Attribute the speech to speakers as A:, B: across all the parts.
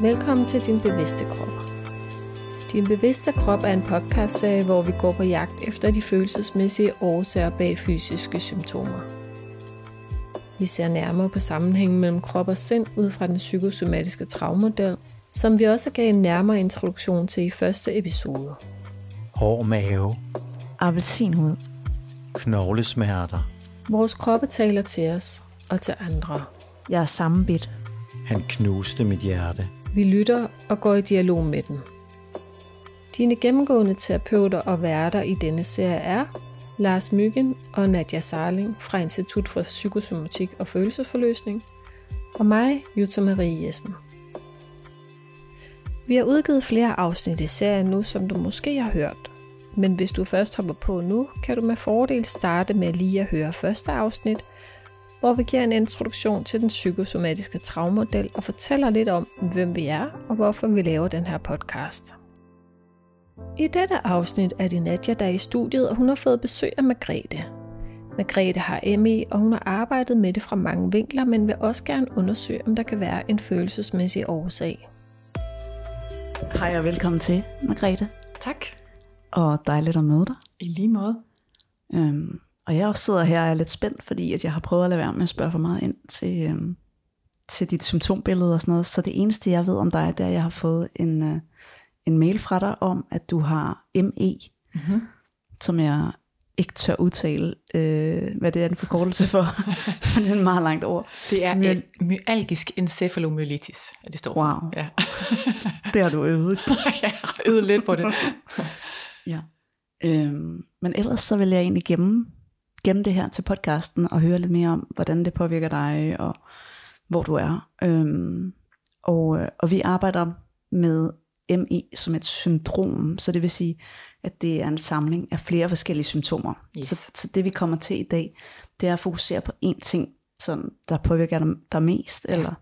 A: Velkommen til Din Bevidste Krop. Din Bevidste Krop er en podcastserie, hvor vi går på jagt efter de følelsesmæssige årsager bag fysiske symptomer. Vi ser nærmere på sammenhængen mellem krop og sind ud fra den psykosomatiske travmodel, som vi også gav en nærmere introduktion til i første episode.
B: Hård mave,
C: appelsinhud,
B: knoglesmerter.
A: Vores kroppe taler til os og til andre.
C: Jeg er sammenbit.
B: Han knuste mit hjerte.
A: Vi lytter og går i dialog med den. Dine gennemgående terapeuter og værter i denne serie er Lars Myggen og Nadja Sarling fra Institut for Psykosomatik og Følelsesforløsning, og mig, Jutta Marie Jessen. Vi har udgivet flere afsnit i serien nu, som du måske har hørt. Men hvis du først hopper på nu, kan du med fordel starte med lige at høre første afsnit, hvor vi giver en introduktion til den psykosomatiske travmodel og fortæller lidt om, hvem vi er og hvorfor vi laver den her podcast. I dette afsnit er det Nadja, der er i studiet, og hun har fået besøg af Margrethe. Margrethe har ME, og hun har arbejdet med det fra mange vinkler, men vil også gerne undersøge, om der kan være en følelsesmæssig årsag.
C: Hej og velkommen til, Margrethe.
D: Tak.
C: Og dejligt at møde dig.
D: I lige måde.
C: Øhm, og jeg også sidder her og er lidt spændt, fordi at jeg har prøvet at lade være med at spørge for meget ind til, øhm, til dit symptombillede og sådan noget. Så det eneste, jeg ved om dig, det er, at jeg har fået en, øh, en mail fra dig om, at du har ME, mm-hmm. som jeg ikke tør udtale, øh, hvad det er en forkortelse for. det er en meget langt ord.
D: Det er My- myalgisk encefalomyelitis, at det står
C: Wow.
D: Ja.
C: Det har du øvet.
D: jeg har øvet lidt på det.
C: Ja. Øhm, men ellers så vil jeg egentlig gemme, gemme det her til podcasten og høre lidt mere om, hvordan det påvirker dig og hvor du er. Øhm, og, øh, og vi arbejder med ME som et syndrom, så det vil sige, at det er en samling af flere forskellige symptomer.
D: Yes.
C: Så, så det vi kommer til i dag, det er at fokusere på én ting, som der påvirker dig, dig mest, ja. eller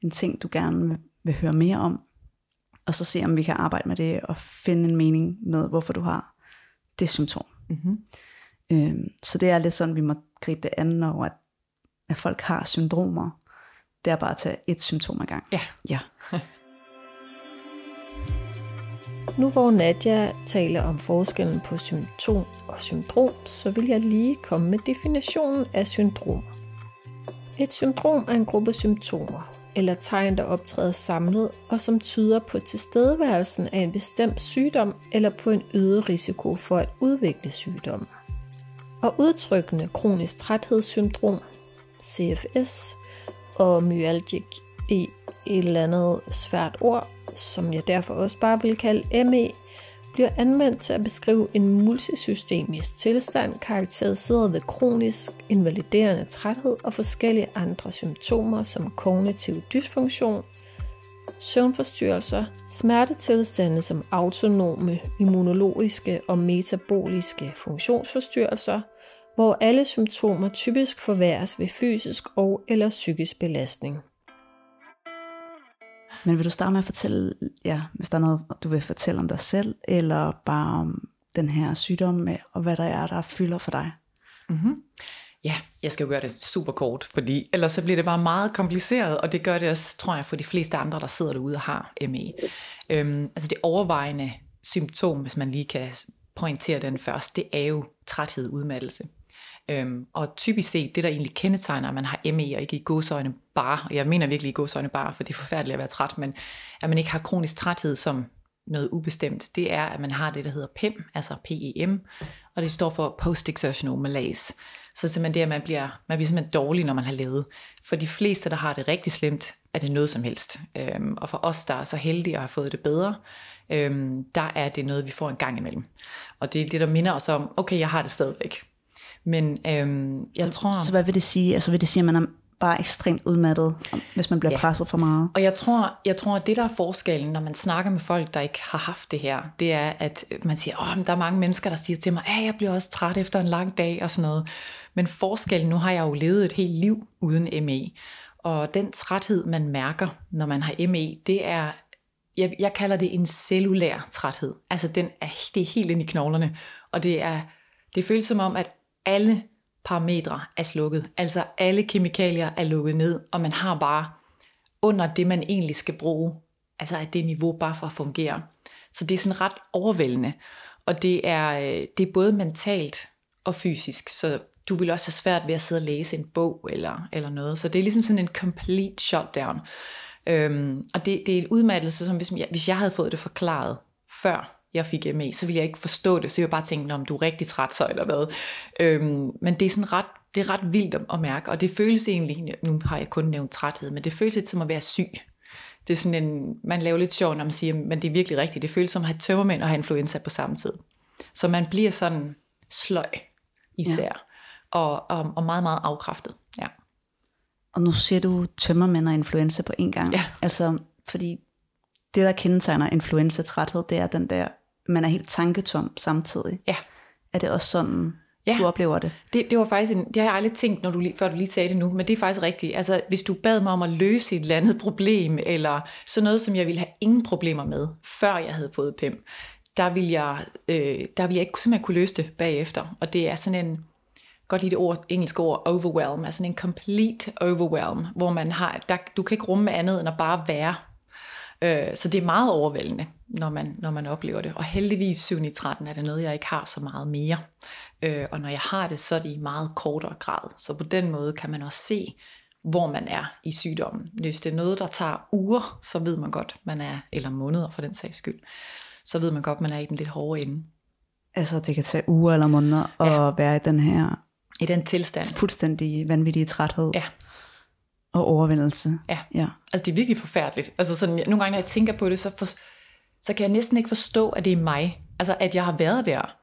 C: en ting, du gerne vil, vil høre mere om, og så se, om vi kan arbejde med det og finde en mening med, hvorfor du har det symptom.
D: Mm-hmm.
C: Øhm, så det er lidt sådan, vi må gribe det an, når at, at folk har syndromer. Det er bare at tage et symptom ad gang.
D: Ja.
C: ja.
A: Nu hvor Nadja taler om forskellen på symptom og syndrom, så vil jeg lige komme med definitionen af syndrom. Et syndrom er en gruppe symptomer, eller tegn, der optræder samlet, og som tyder på tilstedeværelsen af en bestemt sygdom eller på en øget risiko for at udvikle sygdom. Og udtrykkende kronisk træthedssyndrom, CFS, og myalgic i et eller andet svært ord, som jeg derfor også bare vil kalde ME, bliver anvendt til at beskrive en multisystemisk tilstand karakteriseret ved kronisk invaliderende træthed og forskellige andre symptomer som kognitiv dysfunktion, søvnforstyrrelser, smertetilstande som autonome, immunologiske og metaboliske funktionsforstyrrelser, hvor alle symptomer typisk forværres ved fysisk og eller psykisk belastning.
C: Men vil du starte med at fortælle, ja, hvis der er noget, du vil fortælle om dig selv, eller bare om den her sygdom, og hvad der er, der fylder for dig?
D: Mm-hmm. Ja, jeg skal jo gøre det super kort, fordi ellers så bliver det bare meget kompliceret, og det gør det også, tror jeg, for de fleste andre, der sidder derude og har ME. Øhm, altså det overvejende symptom, hvis man lige kan pointere den først, det er jo træthed, udmattelse. Øhm, og typisk set, det der egentlig kendetegner, at man har ME og ikke i godsøjne bare, og jeg mener virkelig i godsøjne bare, for det er forfærdeligt at være træt, men at man ikke har kronisk træthed som noget ubestemt, det er, at man har det, der hedder PEM, altså PEM, og det står for Post-Exertional Malaise. Så simpelthen det, at man bliver, man bliver simpelthen dårlig, når man har levet. For de fleste, der har det rigtig slemt, er det noget som helst. Øhm, og for os, der er så heldige at have fået det bedre, øhm, der er det noget, vi får en gang imellem. Og det er det, der minder os om, okay, jeg har det stadigvæk. Men øhm, jeg
C: så,
D: tror...
C: Så hvad vil det sige? Altså vil det sige, at man er bare ekstremt udmattet, hvis man bliver ja. presset for meget?
D: Og jeg tror, jeg tror, at det der er forskellen, når man snakker med folk, der ikke har haft det her, det er, at man siger, åh, der er mange mennesker, der siger til mig, at jeg bliver også træt efter en lang dag og sådan noget. Men forskellen, nu har jeg jo levet et helt liv uden ME, og den træthed, man mærker, når man har ME, det er, jeg, jeg kalder det en cellulær træthed. Altså den er, det er helt ind i knoglerne, og det er, det føles som om, at alle parametre er slukket. Altså alle kemikalier er lukket ned, og man har bare under det, man egentlig skal bruge altså at det niveau bare for at fungere. Så det er sådan ret overvældende. Og det er, øh, det er både mentalt og fysisk, så du vil også have svært ved at sidde og læse en bog eller, eller noget. Så det er ligesom sådan en complete shutdown. Øhm, og det, det er en udmattelse, som hvis jeg, hvis jeg havde fået det forklaret før jeg fik ME, så ville jeg ikke forstå det. Så jeg bare tænke, om du er rigtig træt så, eller hvad. Øhm, men det er sådan ret, det er ret vildt at mærke, og det føles egentlig, nu har jeg kun nævnt træthed, men det føles lidt som at være syg. Det er sådan en, man laver lidt sjov, når man siger, men det er virkelig rigtigt. Det føles som at have tømmermænd og have influenza på samme tid. Så man bliver sådan sløj især, ja. og, og, og meget, meget afkræftet. Ja.
C: Og nu siger du tømmermænd og influenza på en gang.
D: Ja.
C: Altså, fordi det, der kendetegner influenza-træthed, det er den der, man er helt tanketom samtidig.
D: Ja.
C: Er det også sådan,
D: Ja.
C: du oplever det?
D: Det, det var faktisk en, det har jeg aldrig tænkt, når du lige, før du lige sagde det nu, men det er faktisk rigtigt. Altså, hvis du bad mig om at løse et eller andet problem, eller sådan noget, som jeg ville have ingen problemer med, før jeg havde fået PEM, der ville jeg, øh, der ville jeg ikke simpelthen kunne løse det bagefter. Og det er sådan en, godt lide det ord, engelske ord, overwhelm, altså en complete overwhelm, hvor man har, der, du kan ikke rumme andet end at bare være. Øh, så det er meget overvældende, når man, når man oplever det. Og heldigvis 7 i 13 er det noget, jeg ikke har så meget mere. Øh, og når jeg har det, så er det i meget kortere grad. Så på den måde kan man også se, hvor man er i sygdommen. Hvis det er noget, der tager uger, så ved man godt, man er, eller måneder for den sags skyld, så ved man godt, man er i den lidt hårde ende.
C: Altså, det kan tage uger eller måneder at
D: Ja.
C: være i den her
D: I den tilstand.
C: fuldstændig vanvittige træthed
D: Ja.
C: og overvindelse.
D: Ja.
C: ja.
D: Altså det er virkelig forfærdeligt. Altså sådan, nogle gange, når jeg tænker på det, så, for, så kan jeg næsten ikke forstå, at det er mig. Altså at jeg har været der.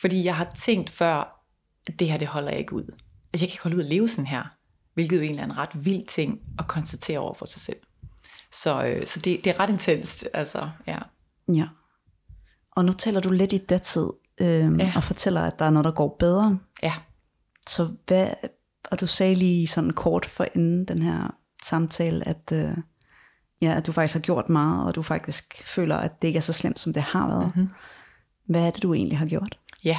D: Fordi jeg har tænkt før, at det her, det holder jeg ikke ud. Altså jeg kan ikke holde ud at leve sådan her. Hvilket jo egentlig er en ret vild ting at konstatere over for sig selv. Så, øh, så det, det er ret intenst. Altså, ja.
C: Ja. Og nu taler du lidt i datid, ja.
D: Ja.
C: og fortæller, at der er noget, der går bedre.
D: ja.
C: Så hvad, og du sagde lige sådan kort for inden den her samtale, at, øh, ja, at du faktisk har gjort meget, og du faktisk føler, at det ikke er så slemt, som det har været. Mm-hmm. Hvad er det, du egentlig har gjort?
D: Ja,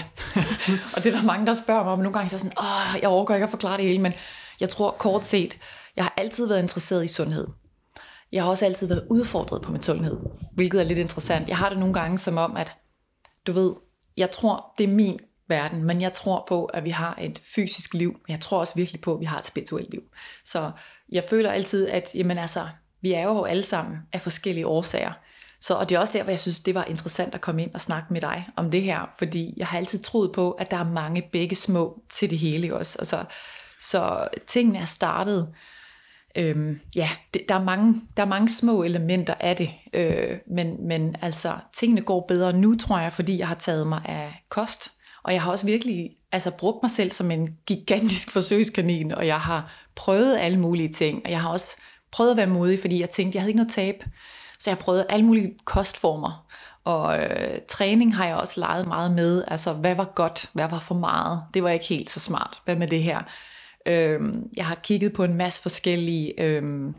D: og det er der mange, der spørger mig om. Nogle gange så er jeg sådan, åh, jeg overgår ikke at forklare det hele, men jeg tror kort set, jeg har altid været interesseret i sundhed. Jeg har også altid været udfordret på min sundhed, hvilket er lidt interessant. Jeg har det nogle gange som om, at du ved, jeg tror, det er min verden, men jeg tror på, at vi har et fysisk liv, men jeg tror også virkelig på, at vi har et spirituelt liv. Så jeg føler altid, at jamen altså, vi er jo alle sammen af forskellige årsager. Så, og det er også der, hvor jeg synes, det var interessant at komme ind og snakke med dig om det her, fordi jeg har altid troet på, at der er mange begge små til det hele også. også. så, så tingene er startet, øhm, ja, det, der, er mange, der er mange små elementer af det, øh, men, men altså, tingene går bedre nu, tror jeg, fordi jeg har taget mig af kost, og jeg har også virkelig altså, brugt mig selv som en gigantisk forsøgskanin, og jeg har prøvet alle mulige ting, og jeg har også prøvede at være modig, fordi jeg tænkte, jeg havde ikke noget tab, så jeg prøvede alle mulige kostformer, og øh, træning har jeg også leget meget med, altså hvad var godt, hvad var for meget, det var ikke helt så smart, hvad med det her, Øhm, jeg har kigget på en masse forskellige, øhm,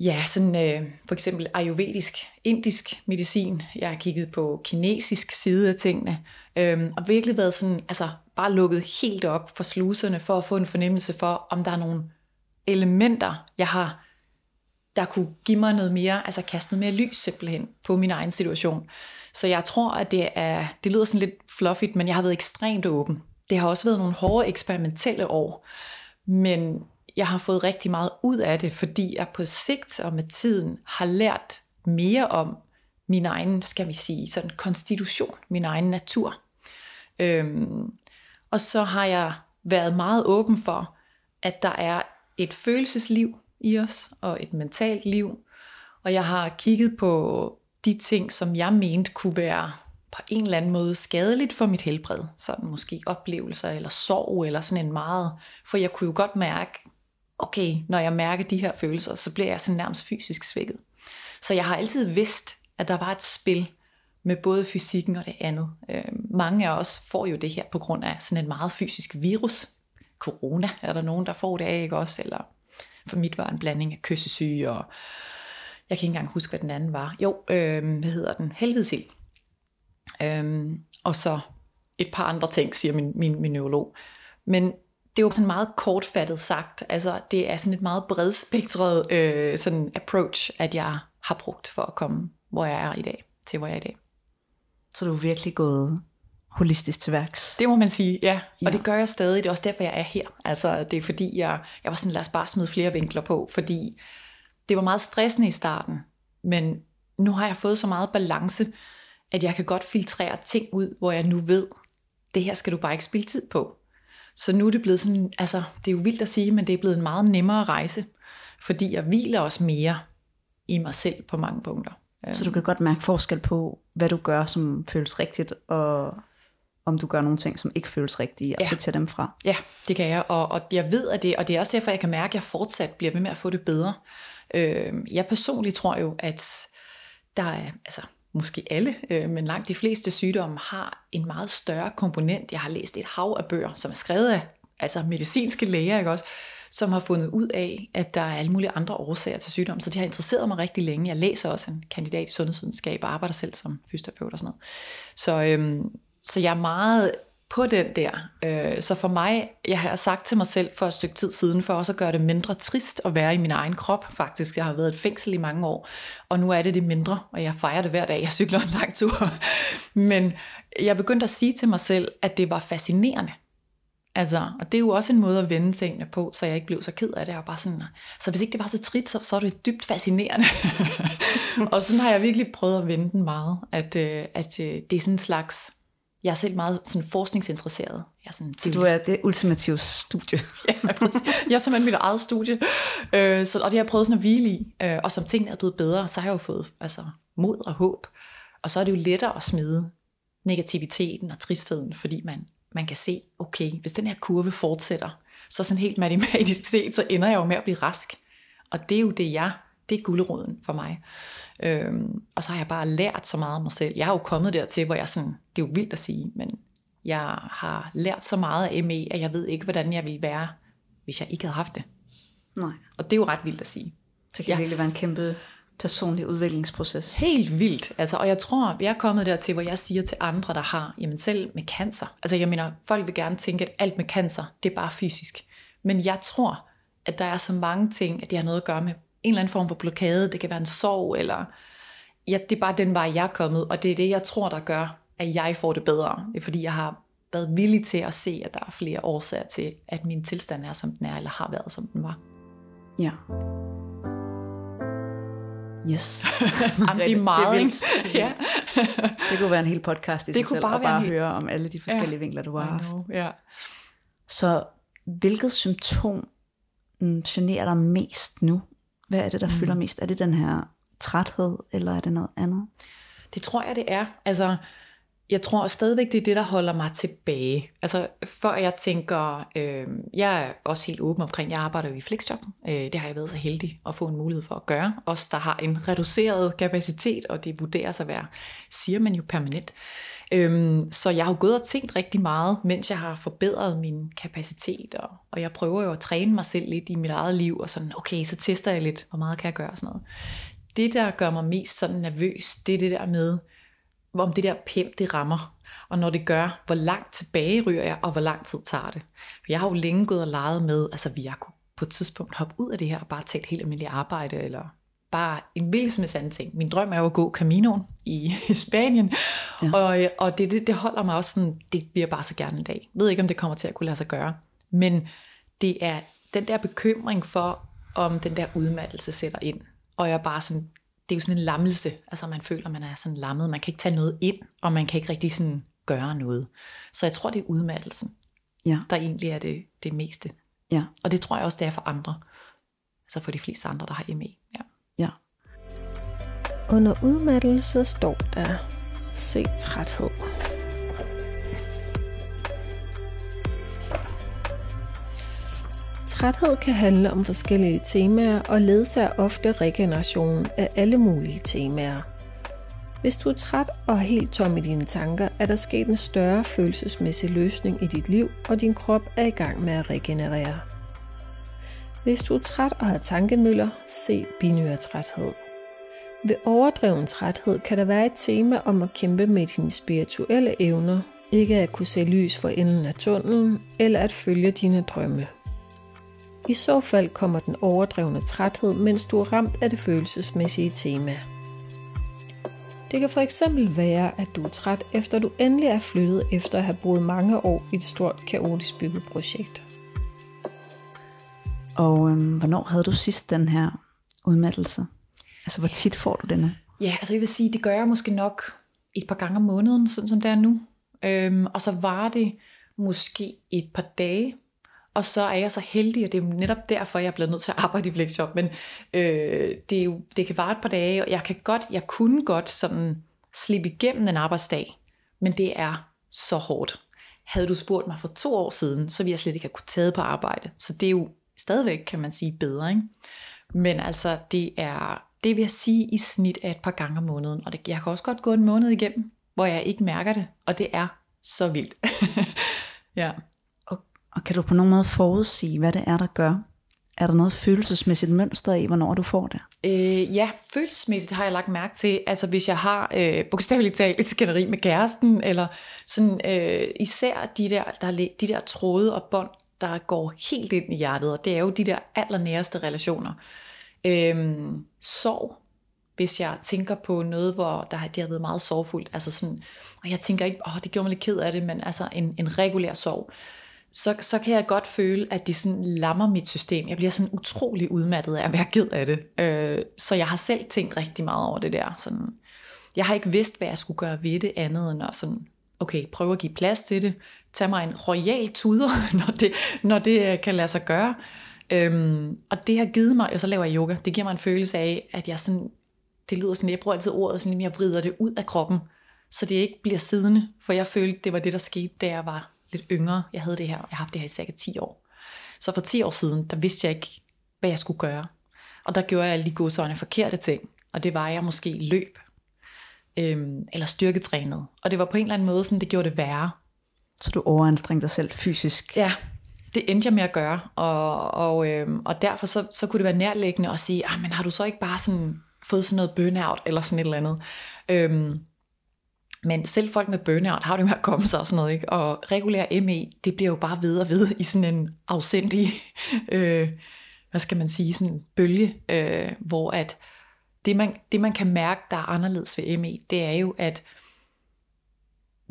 D: ja, sådan øh, for eksempel ayurvedisk, indisk medicin. Jeg har kigget på kinesisk side af tingene, øhm, og virkelig været sådan, altså bare lukket helt op for sluserne, for at få en fornemmelse for, om der er nogle elementer, jeg har, der kunne give mig noget mere, altså kaste noget mere lys simpelthen på min egen situation. Så jeg tror, at det er, det lyder sådan lidt fluffigt, men jeg har været ekstremt åben. Det har også været nogle hårde eksperimentelle år, men jeg har fået rigtig meget ud af det, fordi jeg på sigt og med tiden har lært mere om min egen, skal vi sige, sådan konstitution, min egen natur. Øhm, og så har jeg været meget åben for, at der er et følelsesliv i os, og et mentalt liv. Og jeg har kigget på de ting, som jeg mente kunne være på en eller anden måde skadeligt for mit helbred. Sådan måske oplevelser eller sorg eller sådan en meget. For jeg kunne jo godt mærke, okay, når jeg mærker de her følelser, så bliver jeg sådan nærmest fysisk svækket. Så jeg har altid vidst, at der var et spil med både fysikken og det andet. Øh, mange af os får jo det her på grund af sådan en meget fysisk virus. Corona er der nogen, der får det af, ikke også? Eller for mit var en blanding af kyssesyge og jeg kan ikke engang huske, hvad den anden var. Jo, øh, hvad hedder den? Helvedesild. Øh, og så et par andre ting, siger min, min, min neurolog. Men det er jo sådan meget kortfattet sagt. Altså, det er sådan et meget bredspektret øh, sådan approach, at jeg har brugt for at komme, hvor jeg er i dag, til hvor jeg er i dag.
C: Så du er virkelig gået holistisk til værks.
D: Det må man sige, ja.
C: Ja.
D: Og det gør jeg stadig. Det er også derfor, jeg er her. Altså, det er fordi, jeg, jeg var sådan, lad os bare smide flere vinkler på, fordi det var meget stressende i starten, men nu har jeg fået så meget balance, at jeg kan godt filtrere ting ud, hvor jeg nu ved, det her skal du bare ikke spille tid på. Så nu er det blevet sådan, altså det er jo vildt at sige, men det er blevet en meget nemmere rejse, fordi jeg hviler også mere i mig selv på mange punkter.
C: Så du kan godt mærke forskel på, hvad du gør, som føles rigtigt, og om du gør nogle ting, som ikke føles rigtige, og
D: Ja.
C: så tage dem fra.
D: Ja, det kan jeg, og, og jeg ved, at det, og det er også derfor, jeg kan mærke, at jeg fortsat bliver ved med at få det bedre. Øh, jeg personligt tror jo, at der er, altså måske alle, øh, men langt de fleste sygdomme har en meget større komponent. Jeg har læst et hav af bøger, som er skrevet af altså medicinske læger, ikke også, som har fundet ud af, at der er alle mulige andre årsager til sygdom. Så det har interesseret mig rigtig længe. Jeg læser også en kandidat i sundhedsvidenskab og arbejder selv som fysioterapeut og sådan noget. Så, øhm, så jeg er meget på den der. Øh, så for mig, jeg har sagt til mig selv for et stykke tid siden, for også at gøre det mindre trist at være i min egen krop, faktisk. Jeg har været i et fængsel i mange år, og nu er det det mindre, og jeg fejrer det hver dag. Jeg cykler en lang tur. Men jeg begyndte at sige til mig selv, at det var fascinerende. Altså, og det er jo også en måde at vende tingene på, så jeg ikke blev så ked af det. Og bare sådan, så hvis ikke det var så trit, så, så er det dybt fascinerende. og sådan har jeg virkelig prøvet at vende den meget, at, øh, at øh, det er sådan en slags, jeg er selv meget sådan forskningsinteresseret. Jeg er sådan,
C: Så du er det ultimative studie.
D: ja, jeg er simpelthen mit eget studie, øh, så, og det har jeg prøvet sådan at hvile i. Øh, og som tingene er blevet bedre, så har jeg jo fået altså, mod og håb. Og så er det jo lettere at smide negativiteten og tristheden, fordi man, man kan se, okay, hvis den her kurve fortsætter, så sådan helt matematisk set, så ender jeg jo med at blive rask. Og det er jo det, jeg, det er gulderoden for mig. Øhm, og så har jeg bare lært så meget af mig selv. Jeg er jo kommet dertil, hvor jeg sådan, det er jo vildt at sige, men jeg har lært så meget af ME, at jeg ved ikke, hvordan jeg ville være, hvis jeg ikke havde haft det.
C: Nej.
D: Og det er jo ret vildt at sige.
C: Det kan
D: ja.
C: virkelig være en kæmpe personlig udviklingsproces.
D: Helt vildt. Altså, og jeg tror, jeg er kommet dertil, hvor jeg siger til andre, der har, jamen selv med cancer. Altså jeg mener, folk vil gerne tænke, at alt med cancer, det er bare fysisk. Men jeg tror, at der er så mange ting, at det har noget at gøre med en eller anden form for blokade. Det kan være en sorg, eller ja, det er bare den vej, jeg er kommet. Og det er det, jeg tror, der gør, at jeg får det bedre. Det er fordi, jeg har været villig til at se, at der er flere årsager til, at min tilstand er, som den er, eller har været, som den var.
C: Ja. Yes.
D: Jamen, det er meget,
C: det er vildt. Det, er
D: Ja.
C: vildt. det kunne være en hel podcast i
D: Det
C: sig
D: kunne
C: selv,
D: bare
C: og bare
D: hel-
C: høre om alle de forskellige ja. vinkler, du har haft.
D: ja.
C: Så hvilket symptom mm, generer dig mest nu? Hvad er det, der mm. fylder mest? Er det den her træthed, eller er det noget andet?
D: Det tror jeg, det er. Altså, jeg tror stadigvæk, det er det, der holder mig tilbage. Altså, før jeg tænker, øh, jeg er også helt åben omkring, jeg arbejder jo i flexjob. Øh, det har jeg været så heldig at få en mulighed for at gøre. Os, der har en reduceret kapacitet, og det vurderes at være, siger man jo permanent. Øh, så jeg har jo gået og tænkt rigtig meget, mens jeg har forbedret min kapacitet, og, og jeg prøver jo at træne mig selv lidt i mit eget liv, og sådan, okay, så tester jeg lidt, hvor meget kan jeg gøre og sådan noget. Det, der gør mig mest sådan nervøs, det er det der med, om det der pem, det rammer. Og når det gør, hvor langt tilbage ryger jeg, og hvor lang tid tager det. For jeg har jo længe gået og leget med, altså vi har kunne på et tidspunkt hoppe ud af det her, og bare tage et helt almindeligt arbejde, eller bare en hvilken som helst anden ting. Min drøm er jo at gå Caminoen i Spanien, ja. og, og det, det, det holder mig også sådan, det bliver bare så gerne en dag. Jeg ved ikke, om det kommer til at kunne lade sig gøre, men det er den der bekymring for, om den der udmattelse sætter ind. Og jeg bare sådan, det er jo sådan en lammelse, altså man føler, man er sådan lammet, man kan ikke tage noget ind, og man kan ikke rigtig sådan gøre noget. Så jeg tror, det er udmattelsen,
C: Ja.
D: der egentlig er det, det meste.
C: Ja.
D: Og det tror jeg også, det er for andre. Altså for de fleste andre, der har ME. Ja.
C: Ja.
A: Under udmattelse står der, se træthed. Træthed kan handle om forskellige temaer og ledsager ofte regenerationen af alle mulige temaer. Hvis du er træt og helt tom i dine tanker, er der sket en større følelsesmæssig løsning i dit liv, og din krop er i gang med at regenerere. Hvis du er træt og har tankemøller, se binyrtræthed. Ved overdreven træthed kan der være et tema om at kæmpe med dine spirituelle evner, ikke at kunne se lys for enden af tunnelen, eller at følge dine drømme. I så fald kommer den overdrevne træthed, mens du er ramt af det følelsesmæssige tema. Det kan for eksempel være, at du er træt, efter du endelig er flyttet efter at have boet mange år i et stort, kaotisk byggeprojekt.
C: Og øhm, hvornår havde du sidst den her udmattelse? Altså, hvor tit får du denne?
D: Ja, altså jeg vil sige, det gør jeg måske nok et par gange om måneden, sådan som det er nu. Øhm, og så var det måske et par dage, og så er jeg så heldig, og det er jo netop derfor, jeg er blevet nødt til at arbejde i flexjob, men øh, det, er jo, det kan vare et par dage, og jeg kan godt, jeg kunne godt sådan slippe igennem en arbejdsdag, men det er så hårdt. Havde du spurgt mig for to år siden, så ville jeg slet ikke have kunne tage på arbejde. Så det er jo stadigvæk, kan man sige, bedre. Ikke? Men altså, det er, det vil jeg sige, i snit af et par gange om måneden. Og det, jeg kan også godt gå en måned igennem, hvor jeg ikke mærker det. Og det er så vildt. ja.
C: Og, kan du på nogen måde forudsige, hvad det er, der gør? Er der noget følelsesmæssigt mønster i, hvornår du får det?
D: Øh, ja, følelsesmæssigt har jeg lagt mærke til, altså hvis jeg har øh, bogstaveligt talt et skænderi med kæresten, eller sådan øh, især de der, der, de der tråde og bånd, der går helt ind i hjertet, og det er jo de der allernæreste relationer. Øhm, sorg, hvis jeg tænker på noget, hvor der, det har været meget sorgfuldt, altså sådan, og jeg tænker ikke, åh, det gjorde mig lidt ked af det, men altså en, en regulær sorg, så, så kan jeg godt føle, at det sådan lammer mit system. Jeg bliver sådan utrolig udmattet af at være ked af det. Øh, så jeg har selv tænkt rigtig meget over det der. Sådan, jeg har ikke vidst, hvad jeg skulle gøre ved det andet, end at sådan, okay, prøve at give plads til det. Tag mig en royal tuder, når det, når det øh, kan lade sig gøre. Øhm, og det har givet mig, og så laver jeg yoga, det giver mig en følelse af, at jeg sådan, det lyder sådan, jeg bruger altid ordet, sådan, jeg vrider det ud af kroppen, så det ikke bliver siddende, for jeg følte, det var det, der skete, da jeg var lidt yngre. Jeg havde det her, jeg har haft det her i cirka 10 år. Så for 10 år siden, der vidste jeg ikke, hvad jeg skulle gøre. Og der gjorde jeg alle de godsøjne forkerte ting, og det var, jeg måske løb, øhm, eller styrketrænet. Og det var på en eller anden måde, sådan, det gjorde det værre.
C: Så du overanstrengte dig selv fysisk?
D: Ja, det endte jeg med at gøre, og, og, øhm, og derfor så, så kunne det være nærliggende at sige, ah, men har du så ikke bare sådan fået sådan noget burnout, eller sådan et eller andet. Øhm, men selv folk med burnout har det med at komme sig og sådan noget, ikke? Og regulær ME, det bliver jo bare ved og ved i sådan en afsindig, øh, hvad skal man sige, sådan en bølge, øh, hvor at det man, det man kan mærke, der er anderledes ved ME, det er jo, at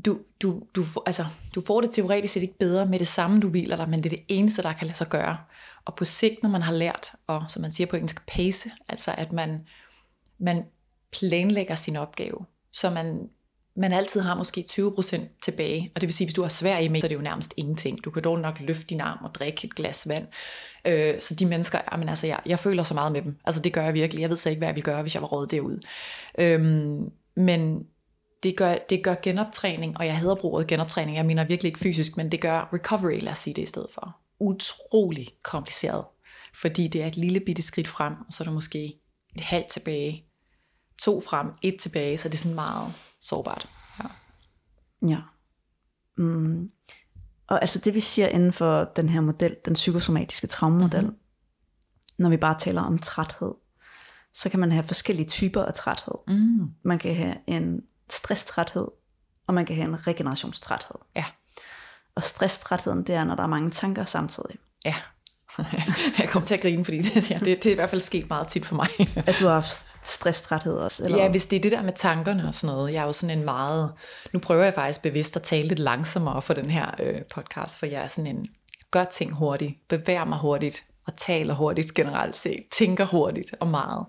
D: du, du, du, altså, du får det teoretisk set ikke bedre med det samme, du hviler dig, men det er det eneste, der kan lade sig gøre. Og på sigt, når man har lært, og som man siger på engelsk, pace, altså at man, man planlægger sin opgave, så man, man altid har måske 20% tilbage, og det vil sige, hvis du har svær i så er det jo nærmest ingenting. Du kan dog nok løfte din arm og drikke et glas vand. Øh, så de mennesker, jamen altså, jeg, jeg føler så meget med dem. Altså det gør jeg virkelig. Jeg ved så ikke, hvad jeg ville gøre, hvis jeg var rådet derud. Øhm, men det gør, det gør genoptræning, og jeg hader bruget genoptræning, jeg mener virkelig ikke fysisk, men det gør recovery, lad os sige det i stedet for. Utrolig kompliceret, fordi det er et lille bitte skridt frem, og så er der måske et halvt tilbage, to frem, et tilbage, så det er sådan meget sårbart. Ja.
C: ja. Mm. Og altså det vi siger inden for den her model, den psykosomatiske traumemodel, mm-hmm. når vi bare taler om træthed, så kan man have forskellige typer af træthed. Mm. Man kan have en stresstræthed, og man kan have en regenerationstræthed.
D: Ja.
C: Og stresstrætheden, det er, når der er mange tanker samtidig.
D: Ja. jeg kommer til at grine, fordi det, ja, det, det er i hvert fald sket meget tit for mig.
C: at du har haft stresstræthed også? Eller?
D: Ja, hvis det er det der med tankerne og sådan noget. Jeg er jo sådan en meget... Nu prøver jeg faktisk bevidst at tale lidt langsommere for den her øh, podcast, for jeg er sådan en... Gør ting hurtigt, bevæger mig hurtigt, og taler hurtigt generelt set, tænker hurtigt og meget.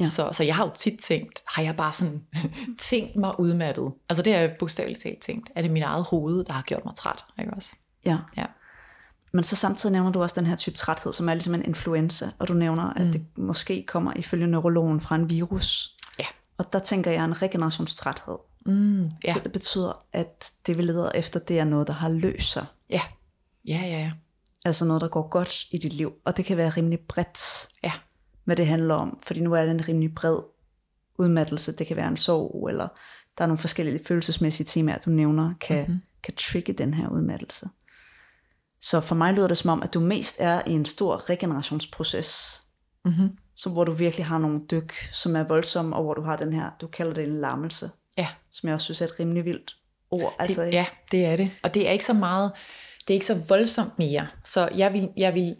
D: Ja. Så, så jeg har jo tit tænkt, har jeg bare sådan tænkt mig udmattet? Altså det er bogstaveligt talt tænkt. Er det min eget hoved, der har gjort mig træt? Ikke også?
C: Ja.
D: ja.
C: Men så samtidig nævner du også den her type træthed, som er ligesom en influenza, og du nævner, mm. at det måske kommer ifølge neurologen fra en virus.
D: Ja.
C: Og der tænker jeg en regenerationstræthed.
D: Mm, ja.
C: Så det betyder, at det vi leder efter, det er noget, der har løst sig.
D: Ja, ja, ja. ja.
C: Altså noget, der går godt i dit liv. Og det kan være rimelig bredt.
D: Ja
C: hvad det handler om, fordi nu er det en rimelig bred udmattelse, det kan være en sorg, eller der er nogle forskellige følelsesmæssige temaer, du nævner, kan, mm-hmm. kan trigge den her udmattelse. Så for mig lyder det som om, at du mest er i en stor regenerationsproces, mm-hmm. så hvor du virkelig har nogle dyk, som er voldsomme, og hvor du har den her, du kalder det en lammelse,
D: ja.
C: som jeg også synes er et rimelig vildt ord.
D: Altså, det, ja, det er det. Og det er ikke så meget, det er ikke så voldsomt mere. Så jeg vil, jeg vil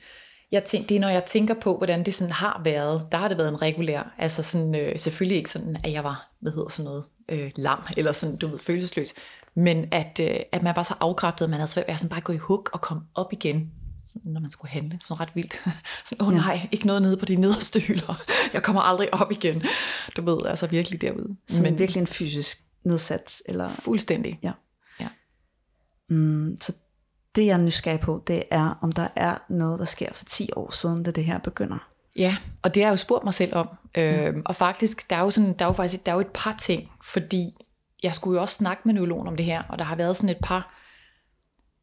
D: jeg tænker, det er, når jeg tænker på, hvordan det sådan har været, der har det været en regulær, altså sådan, øh, selvfølgelig ikke sådan, at jeg var, hvad hedder sådan noget, øh, lam, eller sådan, du ved, følelsesløs, men at, øh, at man var så afkræftet, at man havde svært ved at sådan bare gå i hug og komme op igen, sådan, når man skulle handle, sådan ret vildt. Sådan, åh oh, nej, ikke noget nede på de nederste hylder. Jeg kommer aldrig op igen. Du ved, altså virkelig derude.
C: Så men virkelig en fysisk nedsat? Eller?
D: Fuldstændig.
C: Ja.
D: ja.
C: Mm, så det jeg er nysgerrig på, det er, om der er noget, der sker for 10 år siden, da det her begynder.
D: Ja, og det har jeg jo spurgt mig selv om. Øh, Og faktisk, der er jo, sådan, der er jo faktisk der er jo et par ting, fordi jeg skulle jo også snakke med neurologen om det her, og der har været sådan et par...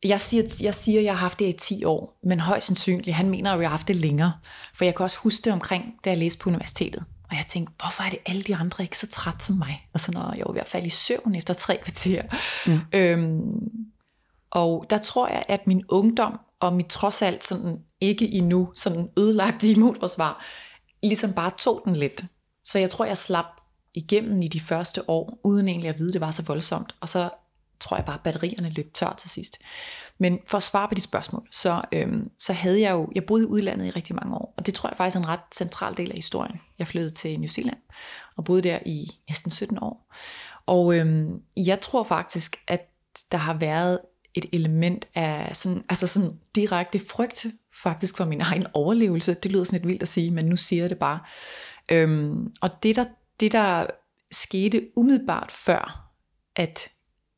D: Jeg siger, jeg siger, jeg har haft det i 10 år, men højst sandsynligt, han mener jo, jeg har haft det længere. For jeg kan også huske det omkring, da jeg læste på universitetet. Og jeg tænkte, hvorfor er det alle de andre ikke så træt som mig? Altså når jeg var ved at falde i søvn efter tre kvarter. Ja. Øhm, og der tror jeg, at min ungdom og mit trods alt sådan ikke endnu sådan ødelagte immunforsvar, ligesom bare tog den lidt. Så jeg tror, jeg slap igennem i de første år, uden egentlig at vide, at det var så voldsomt. Og så tror jeg bare, at batterierne løb tør til sidst. Men for at svare på de spørgsmål, så, øhm, så havde jeg jo, jeg boede i udlandet i rigtig mange år, og det tror jeg faktisk er en ret central del af historien. Jeg flyttede til New Zealand, og boede der i næsten 17 år. Og øhm, jeg tror faktisk, at der har været et element af sådan, altså sådan direkte frygt faktisk for min egen overlevelse. Det lyder sådan lidt vildt at sige, men nu siger jeg det bare. Øhm, og det der, det der skete umiddelbart før, at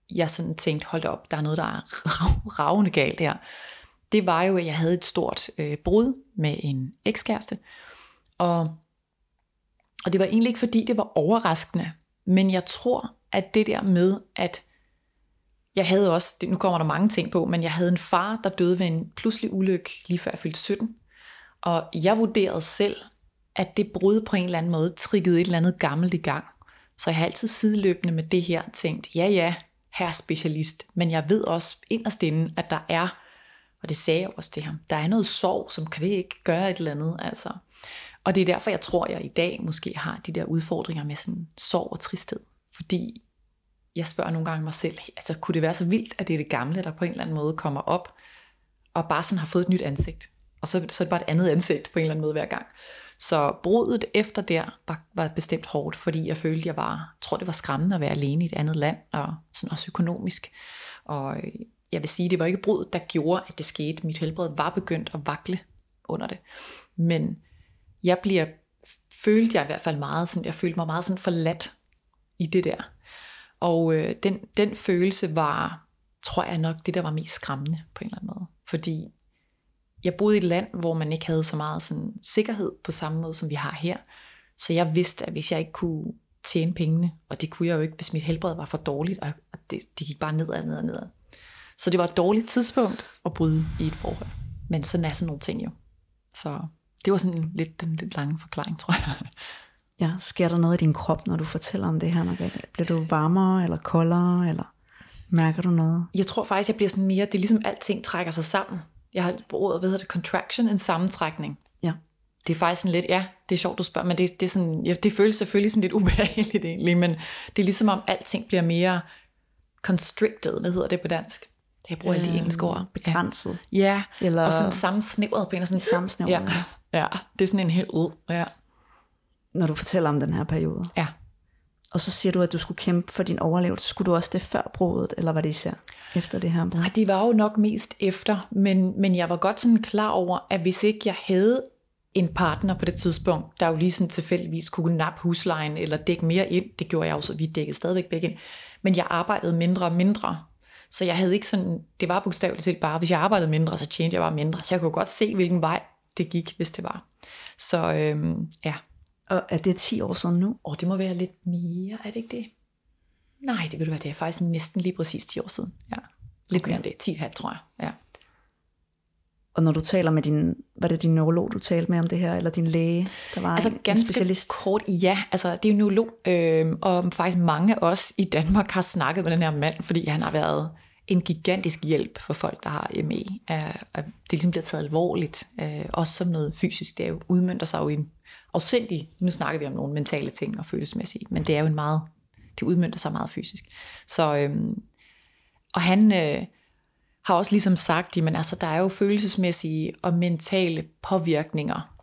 D: jeg sådan tænkte, hold op, der er noget, der er rav, ravende galt her. Det var jo, at jeg havde et stort øh, brud med en ekskæreste. Og, og det var egentlig ikke, fordi det var overraskende, men jeg tror, at det der med, at jeg havde også, nu kommer der mange ting på, men jeg havde en far, der døde ved en pludselig ulykke lige før jeg fyldte 17. Og jeg vurderede selv, at det brud på en eller anden måde triggede et eller andet gammelt i gang. Så jeg har altid sideløbende med det her tænkt, ja ja, her specialist, men jeg ved også inderst inde, at der er, og det sagde jeg også til ham, der er noget sorg, som kan det ikke gøre et eller andet, altså. Og det er derfor, jeg tror, jeg i dag måske har de der udfordringer med sådan sorg og tristhed. Fordi jeg spørger nogle gange mig selv, altså kunne det være så vildt, at det er det gamle, der på en eller anden måde kommer op, og bare sådan har fået et nyt ansigt. Og så, så er det bare et andet ansigt på en eller anden måde hver gang. Så brudet efter der var, var bestemt hårdt, fordi jeg følte, jeg var, tror det var skræmmende at være alene i et andet land, og sådan også økonomisk. Og øh, jeg vil sige, det var ikke brudet, der gjorde, at det skete. Mit helbred var begyndt at vakle under det. Men jeg bliver, følte jeg i hvert fald meget, sådan, jeg følte mig meget sådan forladt i det der. Og øh, den, den følelse var, tror jeg nok, det der var mest skræmmende på en eller anden måde. Fordi jeg boede i et land, hvor man ikke havde så meget sådan, sikkerhed på samme måde, som vi har her. Så jeg vidste, at hvis jeg ikke kunne tjene pengene, og det kunne jeg jo ikke, hvis mit helbred var for dårligt, og det, det gik bare nedad, nedad, nedad. Så det var et dårligt tidspunkt at bryde i et forhold. Men sådan er sådan nogle ting jo. Så det var sådan lidt den lidt lange forklaring, tror jeg.
C: Ja, sker der noget i din krop, når du fortæller om det her, Margrethe? Bliver du varmere eller koldere, eller mærker du noget?
D: Jeg tror faktisk, jeg bliver sådan mere, det er ligesom alting trækker sig sammen. Jeg har ordet, hvad hedder det, contraction, en sammentrækning.
C: Ja.
D: Det er faktisk sådan lidt, ja, det er sjovt, du spørger, men det, det, er sådan, ja, det føles selvfølgelig sådan lidt ubehageligt egentlig, men det er ligesom om alting bliver mere constricted, hvad hedder det på dansk? Det jeg bruger øh, alle engelske ord.
C: Begrænset.
D: Ja, Eller... og sådan sammensnævret på en. Sådan,
C: sammensnævret.
D: Ja. ja, det er sådan en helt ud. Ja
C: når du fortæller om den her periode.
D: Ja.
C: Og så siger du, at du skulle kæmpe for din overlevelse. Skulle du også det før brudet, eller var det især efter det her brud?
D: Nej, det var jo nok mest efter, men, men jeg var godt sådan klar over, at hvis ikke jeg havde en partner på det tidspunkt, der jo lige sådan tilfældigvis kunne nappe huslejen eller dække mere ind, det gjorde jeg også, vi dækkede stadigvæk begge ind, men jeg arbejdede mindre og mindre, så jeg havde ikke sådan, det var bogstaveligt set bare, hvis jeg arbejdede mindre, så tjente jeg bare mindre, så jeg kunne godt se, hvilken vej det gik, hvis det var. Så øhm, ja,
C: og er det 10 år siden nu?
D: Og det må være lidt mere, er det ikke det? Nej, det vil være, det er faktisk næsten lige præcis 10 år siden. Ja. Lidt okay. mere end det, 10,5 tror jeg. Ja.
C: Og når du taler med din, var det din neurolog, du talte med om det her, eller din læge, der var
D: altså,
C: en,
D: ganske
C: en specialist?
D: kort, ja. Altså, det er jo neurolog, øh, og faktisk mange af os i Danmark har snakket med den her mand, fordi han har været en gigantisk hjælp for folk, der har ME. At, at det ligesom bliver taget alvorligt, øh, også som noget fysisk. Det er jo, udmyndter sig jo i en afsindig, nu snakker vi om nogle mentale ting og følelsesmæssige, men det er jo en meget, det udmyndter sig meget fysisk. Så, øhm, og han øh, har også ligesom sagt, at altså, der er jo følelsesmæssige og mentale påvirkninger,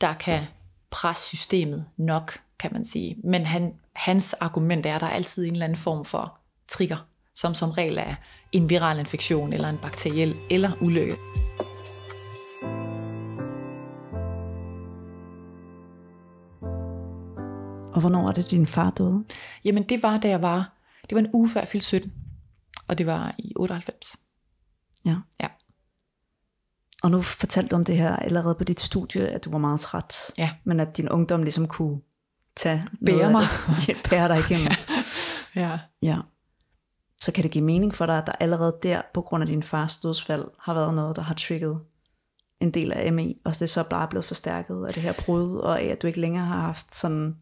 D: der kan presse systemet nok, kan man sige. Men han, hans argument er, at der er altid en eller anden form for trigger, som som regel er en viral infektion, eller en bakteriel, eller ulykke.
C: Og hvornår er det, din far døde?
D: Jamen det var, da jeg var, det var en uge før jeg fyldte 17, og det var i 98.
C: Ja.
D: Ja.
C: Og nu fortalte du om det her allerede på dit studie, at du var meget træt.
D: Ja.
C: Men at din ungdom ligesom kunne tage
D: Bære mig.
C: det. Bære dig igennem.
D: Ja.
C: ja. Så kan det give mening for dig, at der allerede der, på grund af din fars dødsfald, har været noget, der har trigget en del af ME, og det er så bare blevet forstærket af det her brud, og af at du ikke længere har haft sådan,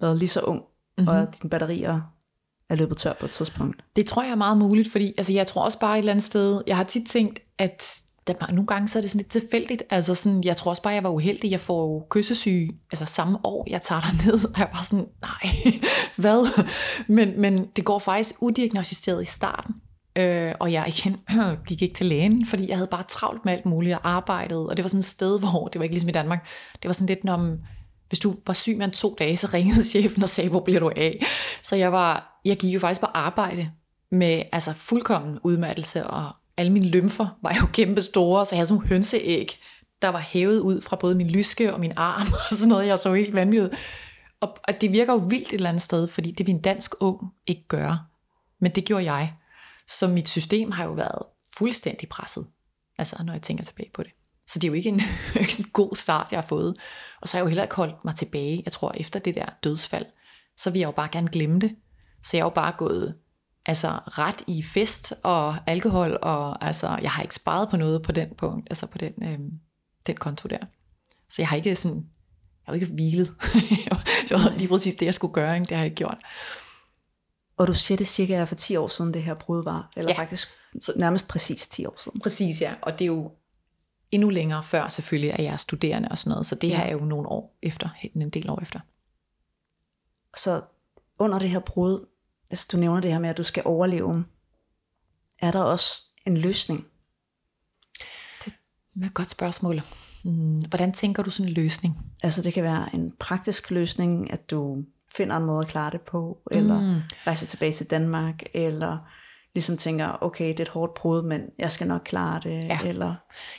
C: været lige så ung, mm-hmm. og at dine batterier er løbet tør på et tidspunkt.
D: Det tror jeg er meget muligt, fordi altså, jeg tror også bare et eller andet sted, jeg har tit tænkt, at der, nogle gange så er det sådan lidt tilfældigt. Altså sådan, jeg tror også bare, jeg var uheldig. Jeg får kyssesyge altså samme år, jeg tager ned, og jeg var sådan, nej, hvad? Men, men det går faktisk udiagnostiseret i starten. Øh, og jeg igen gik ikke til lægen, fordi jeg havde bare travlt med alt muligt og arbejdede. Og det var sådan et sted, hvor det var ikke ligesom i Danmark. Det var sådan lidt, når hvis du var syg med en to dage, så ringede chefen og sagde, hvor bliver du af? Så jeg, var, jeg gik jo faktisk på arbejde med altså fuldkommen udmattelse, og alle mine lymfer var jo kæmpe store, så jeg havde sådan nogle hønseæg, der var hævet ud fra både min lyske og min arm, og sådan noget, jeg så helt vanvittigt. Og, og det virker jo vildt et eller andet sted, fordi det vil en dansk ung ikke gøre. Men det gjorde jeg. Så mit system har jo været fuldstændig presset, altså når jeg tænker tilbage på det. Så det er jo ikke en, en god start, jeg har fået. Og så har jeg jo heller ikke holdt mig tilbage, jeg tror, efter det der dødsfald, så vil jeg jo bare gerne glemme det. Så jeg er jo bare gået altså ret i fest og alkohol, og altså, jeg har ikke sparet på noget på den punkt, altså på den, øhm, den konto der. Så jeg har ikke sådan, jeg har ikke hvilet. det var lige præcis det, jeg skulle gøre, ikke? det har jeg ikke gjort.
C: Og du siger det cirka er for 10 år siden, det her brud var, eller
D: Ja.
C: faktisk nærmest præcis 10 år siden.
D: Præcis, ja. Og det er jo endnu længere før selvfølgelig, at jeg er studerende og sådan noget. Så det her er jo nogle år efter, en del år efter.
C: Så under det her brud, altså du nævner det her med, at du skal overleve, er der også en løsning?
D: Det er et godt spørgsmål. Hmm, Hvordan tænker du sådan en løsning?
C: Altså det kan være en praktisk løsning, at du finder en måde at klare det på, eller
D: Mm.
C: rejser tilbage til Danmark, eller ligesom tænker, okay, det er et hårdt brud, men jeg skal nok klare det,
D: Ja.
C: eller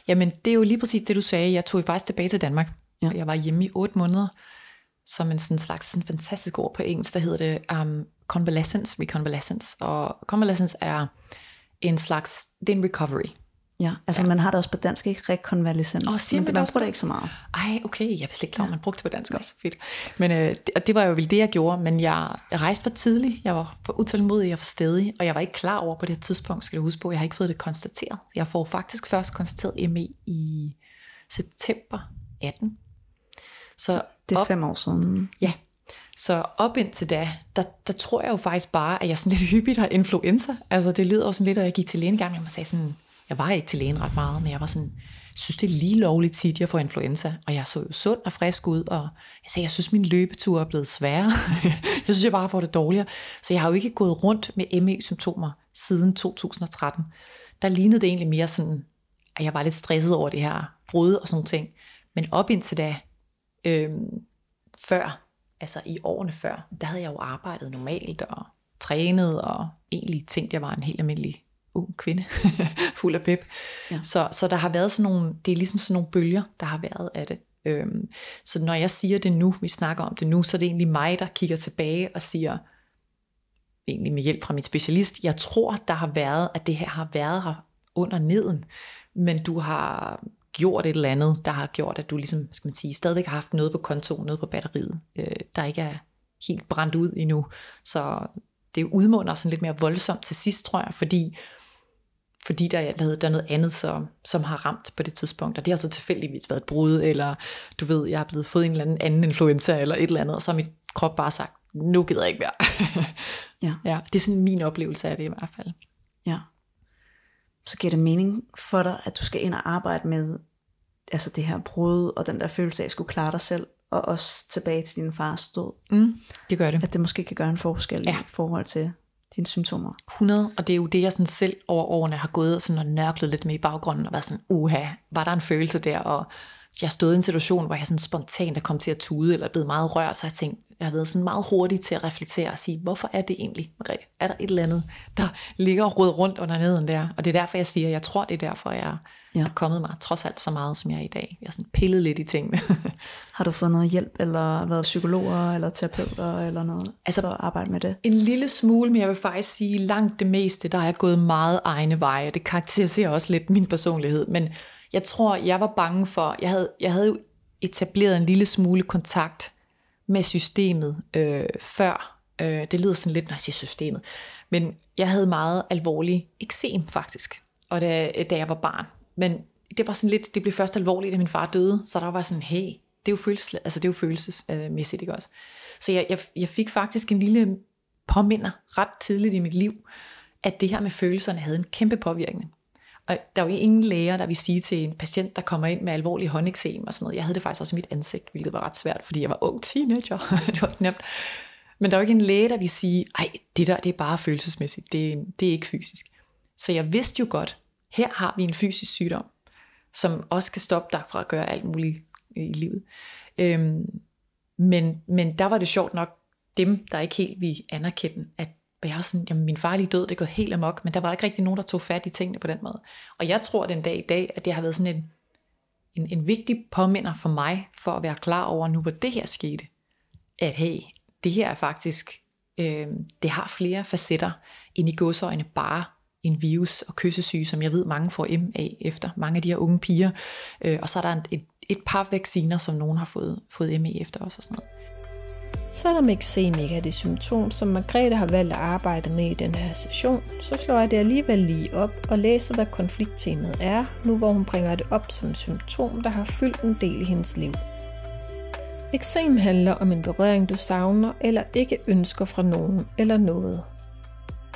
D: Jamen, det er jo lige præcis det, du sagde. Jeg tog jo faktisk tilbage til Danmark.
C: Ja.
D: Ja. Jeg var hjemme i otte måneder, som en sådan slags sådan fantastisk ord på engelsk, der hedder det um, convalescence, reconvalescence. Og convalescence er en slags, det er en recovery.
C: Ja, altså ja. man har det også på dansk, ikke rekonvalescens,
D: Åh, siger man
C: det, man
D: også
C: bruger
D: på-
C: det ikke så meget.
D: Ej, okay, jeg vidste ikke klar, om man brugte det på dansk også. Fedt. Men øh, det, og det var jo vel det, jeg gjorde, men jeg, jeg rejste for tidligt, jeg var for utålmodig, jeg var stedig, og jeg var ikke klar over på det her tidspunkt, skal du huske på, jeg har ikke fået det konstateret. Jeg får faktisk først konstateret ME i september 18. Så
C: Det er
D: op,
C: fem år siden.
D: Ja, så op indtil da, der, der tror jeg jo faktisk bare, at jeg sådan lidt hyppigt har influenza. Altså det lyder jo sådan lidt, at jeg gik til lægen en gang, og jeg sagde sådan, jeg var ikke til lægen ret meget, men jeg var sådan, synes det er lige lovligt tit, jeg får influenza. Og jeg så jo sund og frisk ud, og jeg sagde, jeg synes min løbetur er blevet sværere. jeg synes jeg bare får det dårligere. Så jeg har jo ikke gået rundt med ME-symptomer siden 2013. Der lignede det egentlig mere sådan, at jeg var lidt stresset over det her brud og sådan ting. Men op indtil da, øh, før, altså i årene før, der havde jeg jo arbejdet normalt og trænet og egentlig tænkt, jeg var en helt almindelig ung kvinde, fuld af pep.
C: Ja.
D: Så, så der har været sådan nogle, det er ligesom sådan nogle bølger, der har været af det. Øhm, så når jeg siger det nu, vi snakker om det nu, så er det egentlig mig, der kigger tilbage og siger, egentlig med hjælp fra mit specialist, jeg tror, der har været, at det her har været her under neden, men du har gjort et eller andet, der har gjort, at du ligesom, skal man sige, stadigvæk har haft noget på kontoen, noget på batteriet, øh, der ikke er helt brændt ud endnu. Så det udmunder sådan lidt mere voldsomt til sidst, tror jeg, fordi, fordi der, er, der, der er noget andet, som, som har ramt på det tidspunkt, og det har så tilfældigvis været et brud, eller du ved, jeg er blevet fået en eller anden, anden influenza, eller et eller andet, og så har mit krop bare sagt, nu gider jeg ikke mere.
C: Ja.
D: ja, det er sådan min oplevelse af det i hvert fald.
C: Ja. Så giver det mening for dig, at du skal ind og arbejde med altså det her brud, og den der følelse af at skulle klare dig selv, og også tilbage til din fars død.
D: Mm, det gør det.
C: At det måske kan gøre en forskel. Ja. i forhold til dine symptomer?
D: 100, og det er jo det, jeg sådan selv over årene har gået sådan og nørklet lidt med i baggrunden, og været sådan, uha, var der en følelse der, og jeg stod i en situation, hvor jeg sådan spontant er kommet til at tude, eller blevet meget rørt, så jeg tænkte, jeg har været sådan meget hurtig til at reflektere og sige, hvorfor er det egentlig, Marie? Er der et eller andet, der ligger og rød rundt under neden der? Og det er derfor, jeg siger, jeg tror, det er derfor, jeg ja. er kommet mig trods alt så meget, som jeg er i dag. Jeg har sådan pillet lidt i tingene.
C: har du fået noget hjælp, eller været psykologer, eller terapeuter, eller noget, altså, for at arbejde med det?
D: En lille smule, men jeg vil faktisk sige, langt det meste, der er jeg gået meget egne veje, det karakteriserer også lidt min personlighed. Men jeg tror, jeg var bange for, jeg havde, jeg havde jo etableret en lille smule kontakt med systemet øh, før. Øh, det lyder sådan lidt, når jeg siger systemet. Men jeg havde meget alvorlig eksem faktisk, og da, da jeg var barn. Men det var sådan lidt, det blev først alvorligt, da min far døde, så der var sådan, hey, det er jo, følelses, altså det er jo følelsesmæssigt, ikke også? Så jeg, jeg, jeg fik faktisk en lille påminder ret tidligt i mit liv, at det her med følelserne havde en kæmpe påvirkning. Og der er jo ingen læger, der vil sige til en patient, der kommer ind med alvorlig håndeksem og sådan noget. Jeg havde det faktisk også i mit ansigt, hvilket var ret svært, fordi jeg var ung teenager. det var ikke nemt. Men der er jo ikke en læge, der vil sige, ej, det der det er bare følelsesmæssigt, det er, det er ikke fysisk. Så jeg vidste jo godt, her har vi en fysisk sygdom, som også kan stoppe dig fra at gøre alt muligt i livet. Øhm, men, men der var det sjovt nok, dem, der ikke helt vi anerkende, at og jeg var sådan, jamen min far lige død, det går helt amok, men der var ikke rigtig nogen, der tog fat i tingene på den måde. Og jeg tror den dag i dag, at det har været sådan en, en, en vigtig påminder for mig, for at være klar over nu, hvor det her skete. At hey, det her er faktisk, øh, det har flere facetter, end i godsøjne bare en virus og kyssesyge, som jeg ved mange får MA efter, mange af de her unge piger. Øh, og så er der et, et par vacciner, som nogen har fået, fået ME efter også og sådan noget.
A: Selvom eksem ikke er det symptom, som Margrethe har valgt at arbejde med i den her session, så slår jeg det alligevel lige op og læser, hvad konflikttemaet er, nu hvor hun bringer det op som symptom, der har fyldt en del i hendes liv. Eksem handler om en berøring, du savner eller ikke ønsker fra nogen eller noget.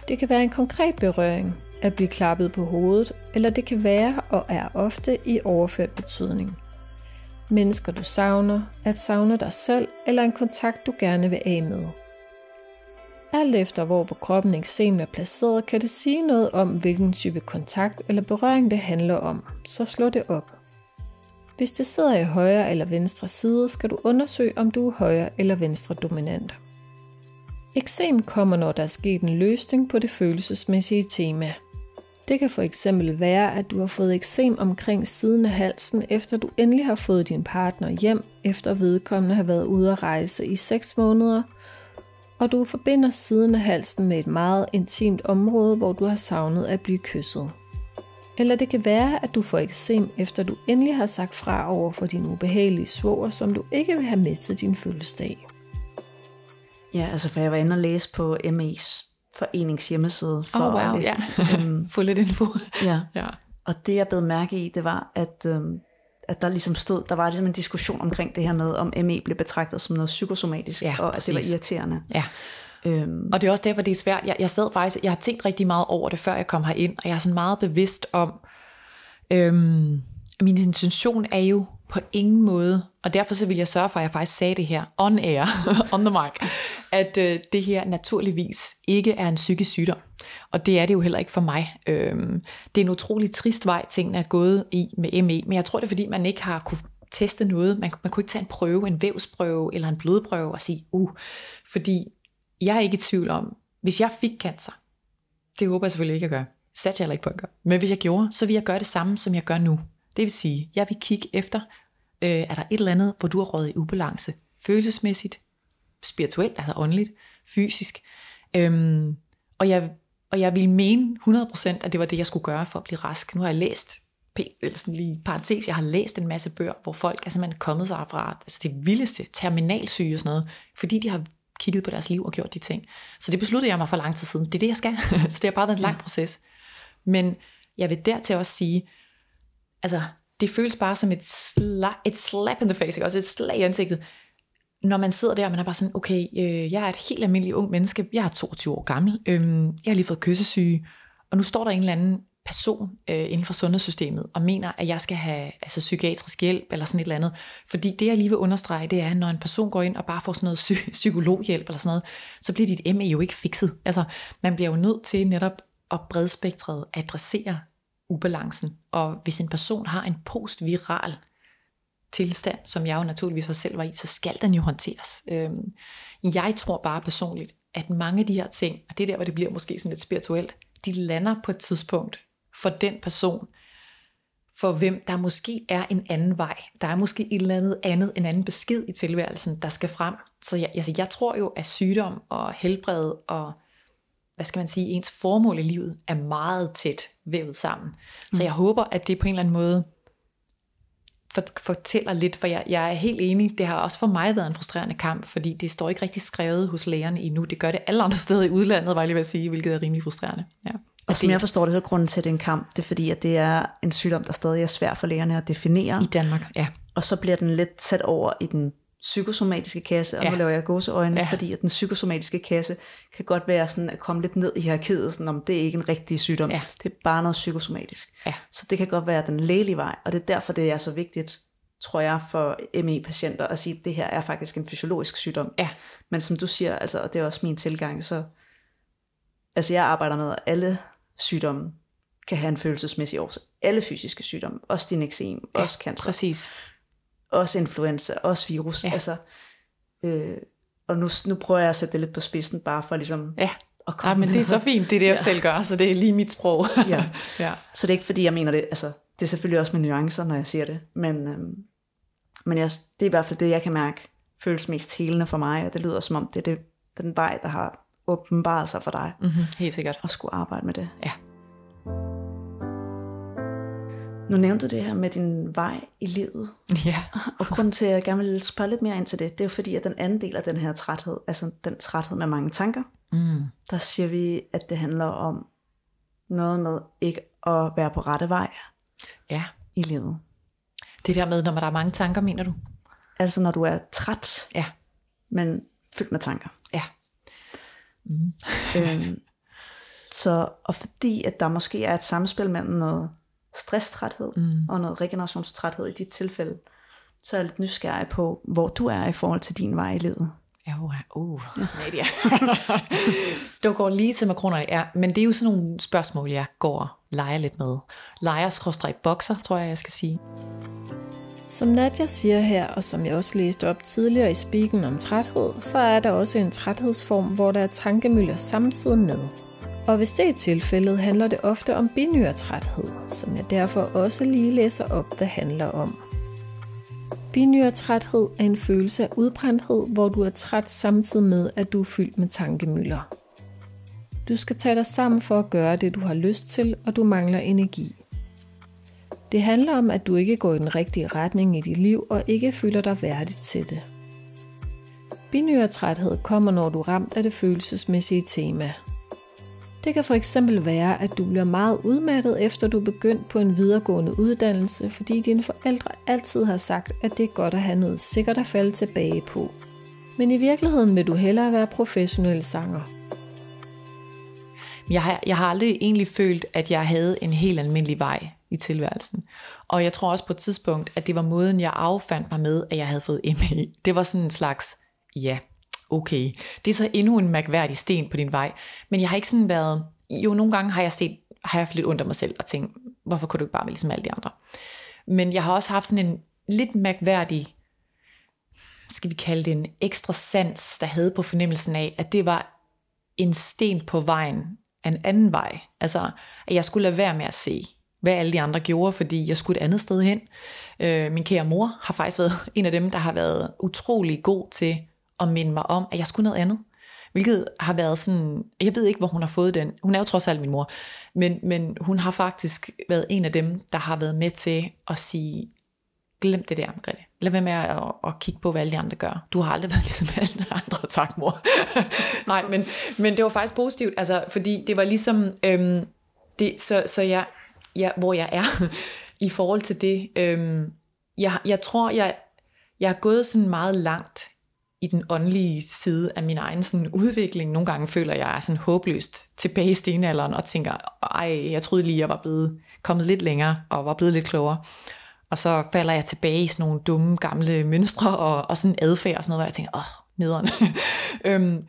A: Det kan være en konkret berøring, at blive klappet på hovedet, eller det kan være og er ofte i overført betydning – mennesker du savner, at savne dig selv eller en kontakt du gerne vil af med. Alt efter hvor på kroppen eksemen er placeret, kan det sige noget om, hvilken type kontakt eller berøring det handler om, så slå det op. Hvis det sidder i højre eller venstre side, skal du undersøge, om du er højre eller venstre dominant. Eksem kommer, når der er sket en løsning på det følelsesmæssige tema – det kan for eksempel være, at du har fået eksem omkring siden af halsen, efter du endelig har fået din partner hjem, efter vedkommende har været ude at rejse i 6 måneder, og du forbinder siden af halsen med et meget intimt område, hvor du har savnet at blive kysset. Eller det kan være, at du får eksem, efter du endelig har sagt fra over for din ubehagelige svoger, som du ikke vil have med til din fødselsdag.
C: Ja, altså for jeg var inde og læse på ME's forenings hjemmeside.
D: For oh, wow, ja. øhm, Få lidt info.
C: ja. ja. Og det jeg blev mærke i, det var, at, øhm, at der ligesom stod, der var ligesom en diskussion omkring det her med, om ME blev betragtet som noget psykosomatisk, ja, og præcis. at det var irriterende.
D: Ja. Øhm. Og det er også derfor, det er svært. Jeg, jeg sad faktisk, jeg har tænkt rigtig meget over det, før jeg kom herind, og jeg er sådan meget bevidst om, øhm, min intention er jo på ingen måde, og derfor så vil jeg sørge for, at jeg faktisk sagde det her on air, on the mic, at øh, det her naturligvis ikke er en psykisk sygdom. Og det er det jo heller ikke for mig. Øhm, det er en utrolig trist vej, tingene er gået i med ME, men jeg tror det er fordi, man ikke har kunne teste noget. Man, man kunne ikke tage en prøve, en vævsprøve eller en blodprøve og sige, uh, fordi jeg er ikke i tvivl om, hvis jeg fik cancer, det håber jeg selvfølgelig ikke at gøre, satte jeg heller ikke på at gøre, men hvis jeg gjorde, så ville jeg gøre det samme, som jeg gør nu. Det vil sige, jeg vil kigge efter, øh, er der et eller andet, hvor du har rådet i ubalance, følelsesmæssigt, spirituelt, altså åndeligt, fysisk. Øhm, og, jeg, og jeg vil mene 100% at det var det, jeg skulle gøre for at blive rask. Nu har jeg læst, sådan lige parentes, jeg har læst en masse bøger, hvor folk er simpelthen kommet sig fra altså det vildeste, terminalsyge og sådan noget, fordi de har kigget på deres liv og gjort de ting. Så det besluttede jeg mig for lang tid siden. Det er det, jeg skal. så det har bare været en lang proces. Men jeg vil dertil også sige, altså, det føles bare som et, sla, et slap in the face, ikke? også et slag i ansigtet, når man sidder der, og man er bare sådan, okay, øh, jeg er et helt almindeligt ung menneske, jeg er 22 år gammel, øh, jeg har lige fået kyssesyge, og nu står der en eller anden person øh, inden for sundhedssystemet, og mener, at jeg skal have altså, psykiatrisk hjælp, eller sådan et eller andet. Fordi det, jeg lige vil understrege, det er, at når en person går ind og bare får sådan noget psy- psykologhjælp, eller sådan noget, så bliver dit ME jo ikke fikset. Altså, man bliver jo nødt til netop at bredspektret adressere ubalancen. Og hvis en person har en postviral tilstand, som jeg jo naturligvis også selv var i, så skal den jo håndteres. Øhm, jeg tror bare personligt, at mange af de her ting, og det er der, hvor det bliver måske sådan lidt spirituelt, de lander på et tidspunkt for den person, for hvem der måske er en anden vej. Der er måske et eller andet andet, en anden besked i tilværelsen, der skal frem. Så jeg, altså, jeg tror jo, at sygdom og helbred og hvad skal man sige, ens formål i livet er meget tæt vævet sammen. Så jeg håber, at det på en eller anden måde for, fortæller lidt, for jeg, jeg er helt enig, det har også for mig været en frustrerende kamp, fordi det står ikke rigtig skrevet hos lægerne endnu. Det gør det alle andre steder i udlandet, var jeg lige ved at sige, hvilket er rimelig frustrerende. Ja.
C: Og som jeg forstår det, så er grunden til, at det er en kamp, det er fordi, at det er en sygdom, der stadig er svær for lægerne at definere.
D: I Danmark, ja.
C: Og så bliver den lidt sat over i den psykosomatiske kasse, og ja. nu laver jeg gåseøjne, ja. fordi at den psykosomatiske kasse kan godt være sådan at komme lidt ned i hierarkiet, sådan om det er ikke en rigtig sygdom, ja. det er bare noget psykosomatisk. Ja. Så det kan godt være den lægelige vej, og det er derfor, det er så vigtigt, tror jeg, for ME-patienter at sige, at det her er faktisk en fysiologisk sygdom. Ja. Men som du siger, altså, og det er også min tilgang, så altså jeg arbejder med, at alle sygdomme kan have en følelsesmæssig årsag. Alle fysiske sygdomme, også din eksem, ja, også cancer.
D: præcis.
C: Også influenza, også virus. Ja. Altså, øh, og nu, nu prøver jeg at sætte det lidt på spidsen, bare for ligesom
D: ja. at komme ja, men det er så fint, det er det, jeg ja. selv gør, så det er lige mit sprog.
C: ja. ja. Så det er ikke fordi, jeg mener det, altså, det er selvfølgelig også med nuancer, når jeg siger det, men, øhm, men jeg, det er i hvert fald det, jeg kan mærke, føles mest helende for mig, og det lyder som om, det er det, den vej, der har åbenbaret sig for dig.
D: Mm-hmm, helt sikkert.
C: Og skulle arbejde med det.
D: Ja.
C: Nu nævnte du det her med din vej i livet.
D: Ja.
C: Og grunden til, at jeg gerne vil spørge lidt mere ind til det, det er jo fordi, at den anden del af den her træthed, altså den træthed med mange tanker, mm. der siger vi, at det handler om noget med ikke at være på rette vej
D: ja.
C: i livet.
D: Det der med, når der er mange tanker, mener du?
C: Altså når du er træt,
D: ja.
C: men fyldt med tanker.
D: Ja.
C: Mm. øhm, så, og fordi at der måske er et samspil mellem noget stresstræthed mm. og noget regenerationstræthed i dit tilfælde, så er jeg lidt nysgerrig på, hvor du er i forhold til din vej i livet.
D: Ja, uh, uh, Nadia. du går lige til makronerne, ja, men det er jo sådan nogle spørgsmål, jeg går og leger lidt med. Leger bokser, tror jeg, jeg skal sige.
A: Som Nadja siger her, og som jeg også læste op tidligere i spikken om træthed, så er der også en træthedsform, hvor der er tankemøller samtidig med. Og hvis det er tilfældet, handler det ofte om binyretræthed, som jeg derfor også lige læser op, hvad handler om. Binyretræthed er en følelse af udbrændthed, hvor du er træt samtidig med, at du er fyldt med tankemøller. Du skal tage dig sammen for at gøre det, du har lyst til, og du mangler energi. Det handler om, at du ikke går i den rigtige retning i dit liv og ikke føler dig værdig til det. Binyrtræthed kommer, når du er ramt af det følelsesmæssige tema – det kan for eksempel være, at du bliver meget udmattet efter du er begyndt på en videregående uddannelse, fordi dine forældre altid har sagt, at det er godt at have noget sikkert at falde tilbage på. Men i virkeligheden vil du hellere være professionel sanger.
D: Jeg har, jeg har aldrig egentlig følt, at jeg havde en helt almindelig vej i tilværelsen. Og jeg tror også på et tidspunkt, at det var måden, jeg affandt mig med, at jeg havde fået ME. Det var sådan en slags, ja, okay, det er så endnu en mærkværdig sten på din vej. Men jeg har ikke sådan været, jo nogle gange har jeg set, har jeg haft lidt under mig selv og tænkt, hvorfor kunne du ikke bare være ligesom alle de andre? Men jeg har også haft sådan en lidt mærkværdig, skal vi kalde det en ekstra sans, der havde på fornemmelsen af, at det var en sten på vejen af en anden vej. Altså, at jeg skulle lade være med at se, hvad alle de andre gjorde, fordi jeg skulle et andet sted hen. Øh, min kære mor har faktisk været en af dem, der har været utrolig god til at minde mig om, at jeg skulle noget andet. Hvilket har været sådan, jeg ved ikke, hvor hun har fået den. Hun er jo trods alt min mor. Men, men hun har faktisk været en af dem, der har været med til at sige, glem det der, Margrethe. Lad være med at, at, at kigge på, hvad alle de andre gør. Du har aldrig været ligesom alle andre, tak mor. Nej, men, men det var faktisk positivt, altså, fordi det var ligesom, øhm, det, så, så jeg, jeg, hvor jeg er i forhold til det, øhm, jeg, jeg tror, jeg, jeg er gået sådan meget langt i den åndelige side af min egen sådan, udvikling. Nogle gange føler jeg er sådan håbløst tilbage i stenalderen og tænker, ej, jeg troede lige, jeg var blevet kommet lidt længere og var blevet lidt klogere. Og så falder jeg tilbage i sådan nogle dumme gamle mønstre og, og sådan adfærd og sådan noget, hvor jeg tænker, åh, nederen. øhm,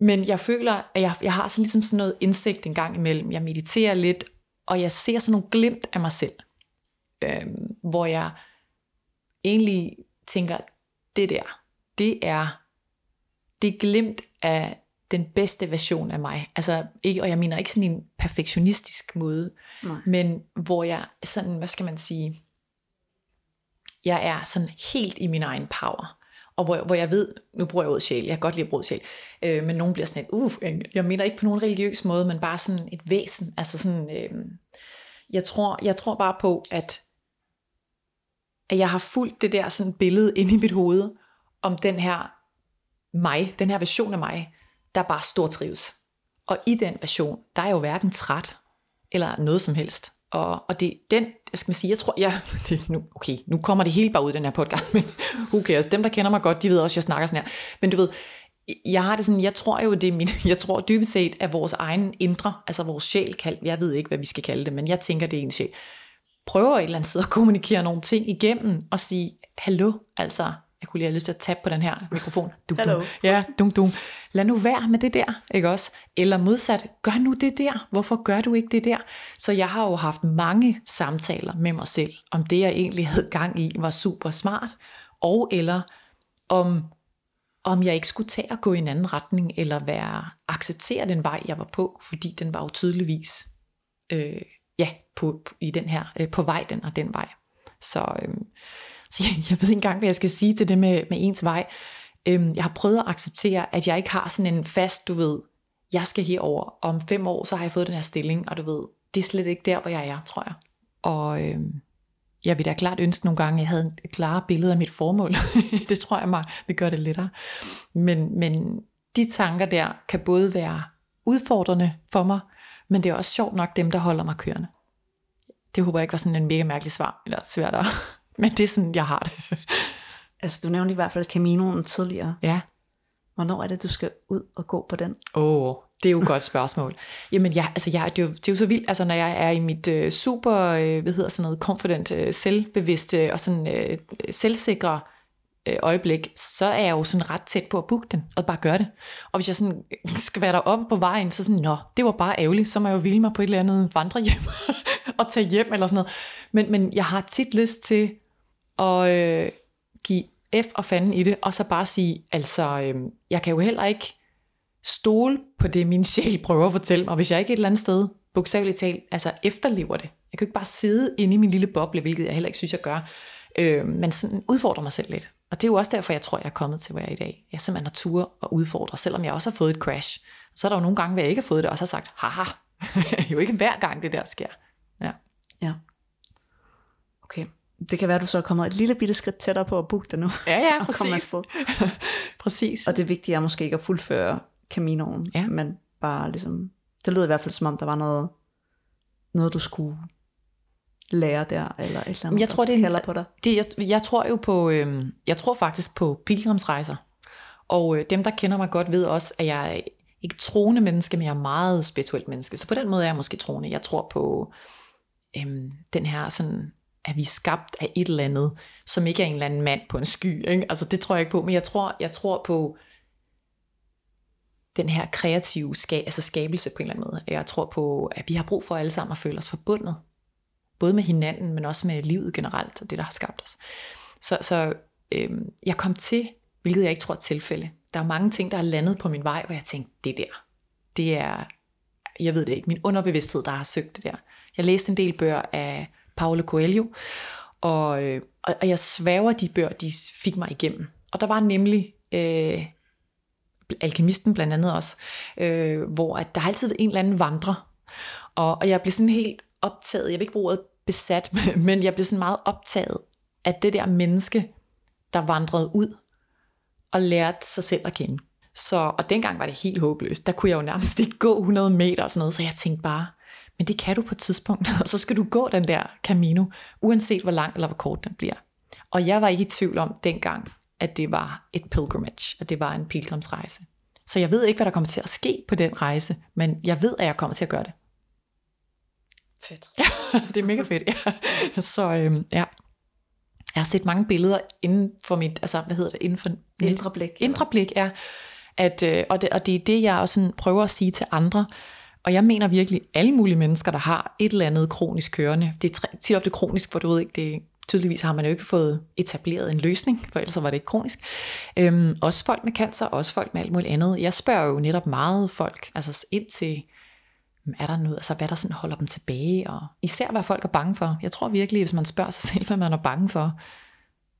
D: men jeg føler, at jeg, jeg har sådan ligesom sådan noget indsigt en gang imellem. Jeg mediterer lidt, og jeg ser sådan nogle glimt af mig selv. Øhm, hvor jeg egentlig tænker, det der, det er, det er glimt af den bedste version af mig. Altså, ikke, og jeg mener ikke sådan en perfektionistisk måde,
C: Nej.
D: men hvor jeg sådan, hvad skal man sige, jeg er sådan helt i min egen power. Og hvor, hvor jeg ved, nu bruger jeg ordet sjæl, jeg kan godt lide at bruge sjæl, øh, men nogen bliver sådan et, uh, jeg mener ikke på nogen religiøs måde, men bare sådan et væsen. Altså sådan, øh, jeg, tror, jeg tror bare på, at, at jeg har fulgt det der sådan billede inde i mit hoved, om den her mig, den her version af mig, der bare stort trives. Og i den version, der er jeg jo hverken træt, eller noget som helst. Og, og det den, jeg skal man sige, jeg tror, ja, det, nu, okay, nu kommer det hele bare ud i den her podcast, men who cares, dem der kender mig godt, de ved også, at jeg snakker sådan her. Men du ved, jeg har det sådan, jeg tror jo, det er min, jeg tror dybest set, at vores egen indre, altså vores sjæl, kald, jeg ved ikke, hvad vi skal kalde det, men jeg tænker, det er en sjæl, prøver et eller andet sted at kommunikere nogle ting igennem, og sige, hallo, altså, jeg kunne lige have lyst til at tabe på den her mikrofon. Dum, dum. Ja, dum, dum. Lad nu være med det der, ikke også? Eller modsat, gør nu det der. Hvorfor gør du ikke det der? Så jeg har jo haft mange samtaler med mig selv, om det jeg egentlig havde gang i var super smart, og eller om, om jeg ikke skulle tage at gå i en anden retning, eller være acceptere den vej, jeg var på, fordi den var jo tydeligvis øh, ja, på, på, i den her, øh, på vej den og den vej. Så, øh, så jeg, jeg ved ikke engang, hvad jeg skal sige til det med, med ens vej. Øhm, jeg har prøvet at acceptere, at jeg ikke har sådan en fast, du ved, jeg skal herover. Om fem år, så har jeg fået den her stilling, og du ved, det er slet ikke der, hvor jeg er, tror jeg. Og øhm, jeg vil da klart ønske nogle gange, at jeg havde et klare billede af mit formål. det tror jeg mig vil gøre det lettere. Men, men de tanker der kan både være udfordrende for mig, men det er også sjovt nok dem, der holder mig kørende. Det håber jeg ikke var sådan en mega mærkelig svar, eller svært at, men det er sådan, jeg har det.
C: Altså, du nævnte i hvert fald Caminoen tidligere.
D: ja.
C: Hvornår er det, du skal ud og gå på den?
D: Åh, oh, det er jo et godt spørgsmål. Jamen ja, altså jeg, det, er jo, det er jo så vildt, altså når jeg er i mit øh, super, øh, hvad hedder sådan noget, confident, øh, selvbevidste og sådan øh, selvsikre øh, øjeblik, så er jeg jo sådan ret tæt på at booke den, og bare gøre det. Og hvis jeg sådan der om på vejen, så sådan, nå, det var bare ærgerligt, så må jeg jo hvile mig på et eller andet vandrehjem og tage hjem eller sådan noget. Men, men jeg har tit lyst til og øh, give F og fanden i det, og så bare sige, altså, øh, jeg kan jo heller ikke stole på det, min sjæl prøver at fortælle mig, hvis jeg ikke et eller andet sted, bogstaveligt talt, altså efterlever det. Jeg kan jo ikke bare sidde inde i min lille boble, hvilket jeg heller ikke synes, jeg gør, øh, men sådan udfordrer mig selv lidt. Og det er jo også derfor, jeg tror, jeg er kommet til, hvor jeg er i dag. Jeg simpelthen har tur og udfordre, selvom jeg også har fået et crash. Så er der jo nogle gange, hvor jeg ikke har fået det, og så har sagt, haha, jo ikke hver gang det der sker. Ja.
C: Ja. Det kan være, at du så er kommet et lille bitte skridt tættere på at booke det nu.
D: Ja, ja,
C: og
D: præcis.
C: afsted.
D: præcis.
C: Og det vigtige er måske ikke at fuldføre Caminoen,
D: Ja.
C: men bare ligesom, det lyder i hvert fald som om, der var noget, noget du skulle lære der, eller et eller andet,
D: jeg tror, det er
C: kalder på dig.
D: Det, jeg, jeg tror jo på, øh, jeg tror faktisk på pilgrimsrejser. Og øh, dem, der kender mig godt, ved også, at jeg er ikke troende menneske, men jeg er meget spirituelt menneske. Så på den måde er jeg måske troende. Jeg tror på øh, den her sådan, at vi er skabt af et eller andet, som ikke er en eller anden mand på en sky. Ikke? Altså det tror jeg ikke på, men jeg tror, jeg tror på den her kreative ska, altså skabelse på en eller anden måde. Jeg tror på, at vi har brug for alle sammen at føle os forbundet. Både med hinanden, men også med livet generelt, og det, der har skabt os. Så, så øhm, jeg kom til, hvilket jeg ikke tror er tilfælde. Der er mange ting, der er landet på min vej, hvor jeg tænkte, det der, det er, jeg ved det ikke, min underbevidsthed, der har søgt det der. Jeg læste en del bøger af Paulo Coelho, og, øh, og, og jeg svæver, de bøger, de fik mig igennem. Og der var nemlig øh, alkemisten blandt andet også, øh, hvor at der har altid været en eller anden vandrer. Og, og jeg blev sådan helt optaget, jeg vil ikke bruge ordet besat, men jeg blev sådan meget optaget af det der menneske, der vandrede ud og lærte sig selv at kende. Så, og dengang var det helt håbløst. Der kunne jeg jo nærmest ikke gå 100 meter og sådan noget, så jeg tænkte bare, men det kan du på et tidspunkt, og så skal du gå den der Camino, uanset hvor lang eller hvor kort den bliver. Og jeg var ikke i tvivl om dengang, at det var et pilgrimage, at det var en pilgrimsrejse. Så jeg ved ikke, hvad der kommer til at ske på den rejse, men jeg ved, at jeg kommer til at gøre det.
C: Fedt.
D: Ja, det er mega fedt, ja. Så øhm, ja, jeg har set mange billeder inden for mit, altså hvad hedder det, inden for
C: Indre blik.
D: Indre blik, ja. At, øh, og, det, og det er det, jeg også sådan prøver at sige til andre. Og jeg mener virkelig, alle mulige mennesker, der har et eller andet kronisk kørende, det er tit ofte kronisk, hvor du ved ikke, det tydeligvis har man jo ikke fået etableret en løsning, for ellers var det ikke kronisk. Øhm, også folk med cancer, også folk med alt muligt andet. Jeg spørger jo netop meget folk, altså ind til, er der noget, altså hvad der sådan holder dem tilbage, og især hvad folk er bange for. Jeg tror virkelig, hvis man spørger sig selv, hvad man er bange for,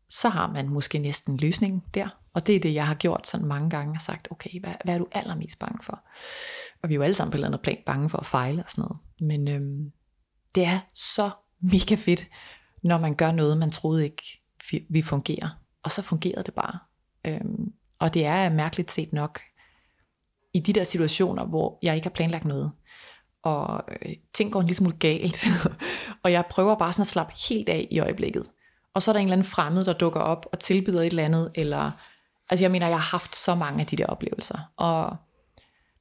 D: så har man måske næsten løsningen der. Og det er det, jeg har gjort sådan mange gange, og sagt, okay, hvad, hvad er du allermest bange for? Og vi er jo alle sammen på et eller andet plan bange for at fejle og sådan noget. Men øhm, det er så mega fedt, når man gør noget, man troede ikke vi fungerer. Og så fungerede det bare. Øhm, og det er mærkeligt set nok, i de der situationer, hvor jeg ikke har planlagt noget, og øh, ting går en lille smule galt, og jeg prøver bare sådan at slappe helt af i øjeblikket. Og så er der en eller anden fremmed, der dukker op og tilbyder et eller andet, eller, altså jeg mener, jeg har haft så mange af de der oplevelser, og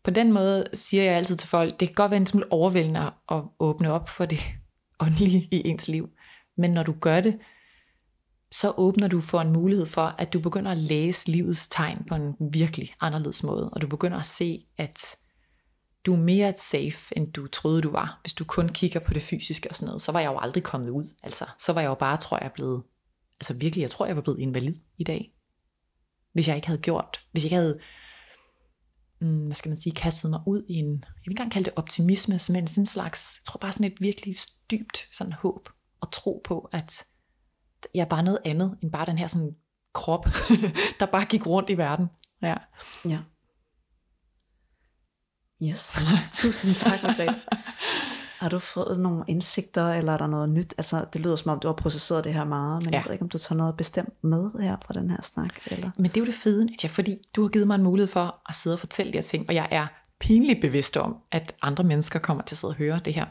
D: på den måde siger jeg altid til folk, det kan godt være en smule overvældende at åbne op for det åndelige i ens liv, men når du gør det, så åbner du for en mulighed for, at du begynder at læse livets tegn på en virkelig anderledes måde, og du begynder at se, at du er mere et safe, end du troede, du var. Hvis du kun kigger på det fysiske og sådan noget, så var jeg jo aldrig kommet ud. Altså, så var jeg jo bare, tror jeg, blevet, altså virkelig, jeg tror, jeg var blevet invalid i dag. Hvis jeg ikke havde gjort, hvis jeg ikke havde, mm, hvad skal man sige, kastet mig ud i en, jeg vil ikke engang kalde det optimisme, som en slags, jeg tror bare sådan et virkelig dybt sådan håb og tro på, at jeg er bare noget andet, end bare den her sådan krop, der bare gik rundt i verden. Ja.
C: Ja. Yes. Tusind tak, Margrethe. Har du fået nogle indsigter, eller er der noget nyt? Altså, det lyder som om, du har processeret det her meget, men ja. jeg ved ikke, om du tager noget bestemt med her fra den her snak. Eller?
D: Men det er jo det fede, Nadja, fordi du har givet mig en mulighed for at sidde og fortælle de her ting, og jeg er pinligt bevidst om, at andre mennesker kommer til at sidde og høre det her.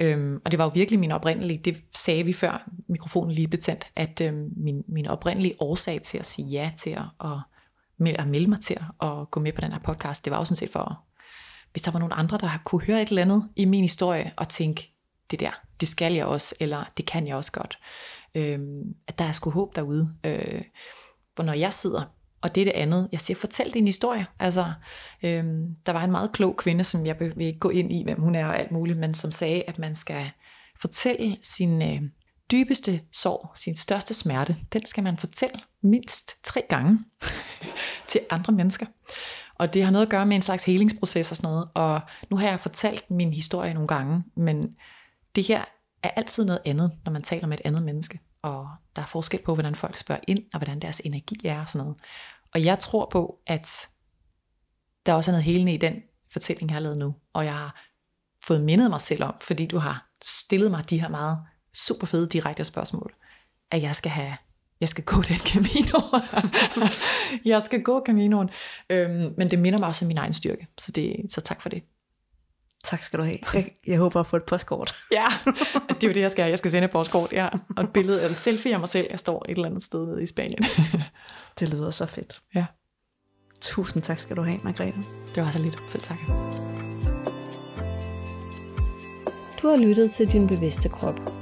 D: Øhm, og det var jo virkelig min oprindelige, det sagde vi før mikrofonen lige blev tændt, at øhm, min, min oprindelige årsag til at sige ja til at, at, at melde mig til at gå med på den her podcast, det var jo sådan set for, hvis der var nogen andre, der kunne høre et eller andet i min historie og tænke, det der, det skal jeg også, eller det kan jeg også godt. Øh, at der er sgu håb derude. Øh, hvor når jeg sidder og det er det andet. Jeg siger, fortæl din historie. Altså, øh, der var en meget klog kvinde, som jeg vil ikke gå ind i, hvem hun er og alt muligt, men som sagde, at man skal fortælle sin øh, dybeste sorg, sin største smerte, den skal man fortælle mindst tre gange til andre mennesker. Og det har noget at gøre med en slags helingsproces og sådan noget. Og nu har jeg fortalt min historie nogle gange, men det her er altid noget andet, når man taler med et andet menneske og der er forskel på, hvordan folk spørger ind, og hvordan deres energi er og sådan noget. Og jeg tror på, at der også er noget helende i den fortælling, jeg har lavet nu, og jeg har fået mindet mig selv om, fordi du har stillet mig de her meget super fede direkte spørgsmål, at jeg skal have jeg skal gå den Camino. jeg skal gå Caminoen. Øhm, men det minder mig også om min egen styrke, så, det, så tak for det.
C: Tak skal du have. Jeg, jeg håber at få et postkort.
D: ja, det er jo det, jeg skal. Jeg skal sende et postkort, ja. Og et billede, eller selfie af mig selv. Jeg står et eller andet sted nede i Spanien.
C: det lyder så fedt.
D: Ja.
C: Tusind tak skal du have, Margrethe.
D: Det var så lidt. Selv tak.
A: Du har lyttet til Din Bevidste Krop.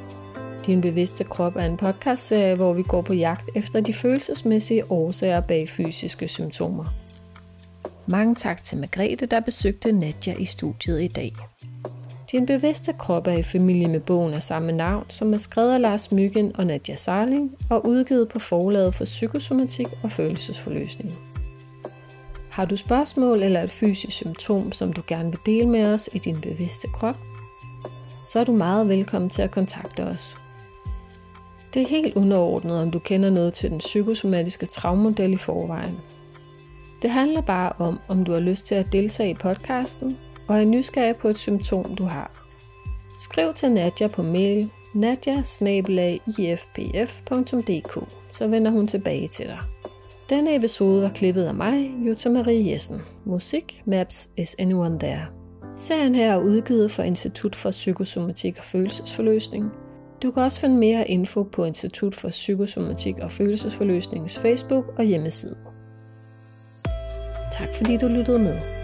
A: Din Bevidste Krop er en podcastserie, hvor vi går på jagt efter de følelsesmæssige årsager bag fysiske symptomer. Mange tak til Margrethe, der besøgte Nadja i studiet i dag. Din bevidste krop er i familie med bogen af samme navn, som er skrevet af Lars Myggen og Nadja Sarling og udgivet på forlaget for psykosomatik og følelsesforløsning. Har du spørgsmål eller et fysisk symptom, som du gerne vil dele med os i din bevidste krop, så er du meget velkommen til at kontakte os. Det er helt underordnet, om du kender noget til den psykosomatiske travmodel i forvejen. Det handler bare om, om du har lyst til at deltage i podcasten og er nysgerrig på et symptom, du har. Skriv til Nadja på mail nadja så vender hun tilbage til dig. Denne episode var klippet af mig, Jutta Marie Jessen. Musik, Maps, Is Anyone There? Serien her er udgivet for Institut for Psykosomatik og Følelsesforløsning. Du kan også finde mere info på Institut for Psykosomatik og Følelsesforløsningens Facebook og hjemmeside. Tak fordi du lyttede med.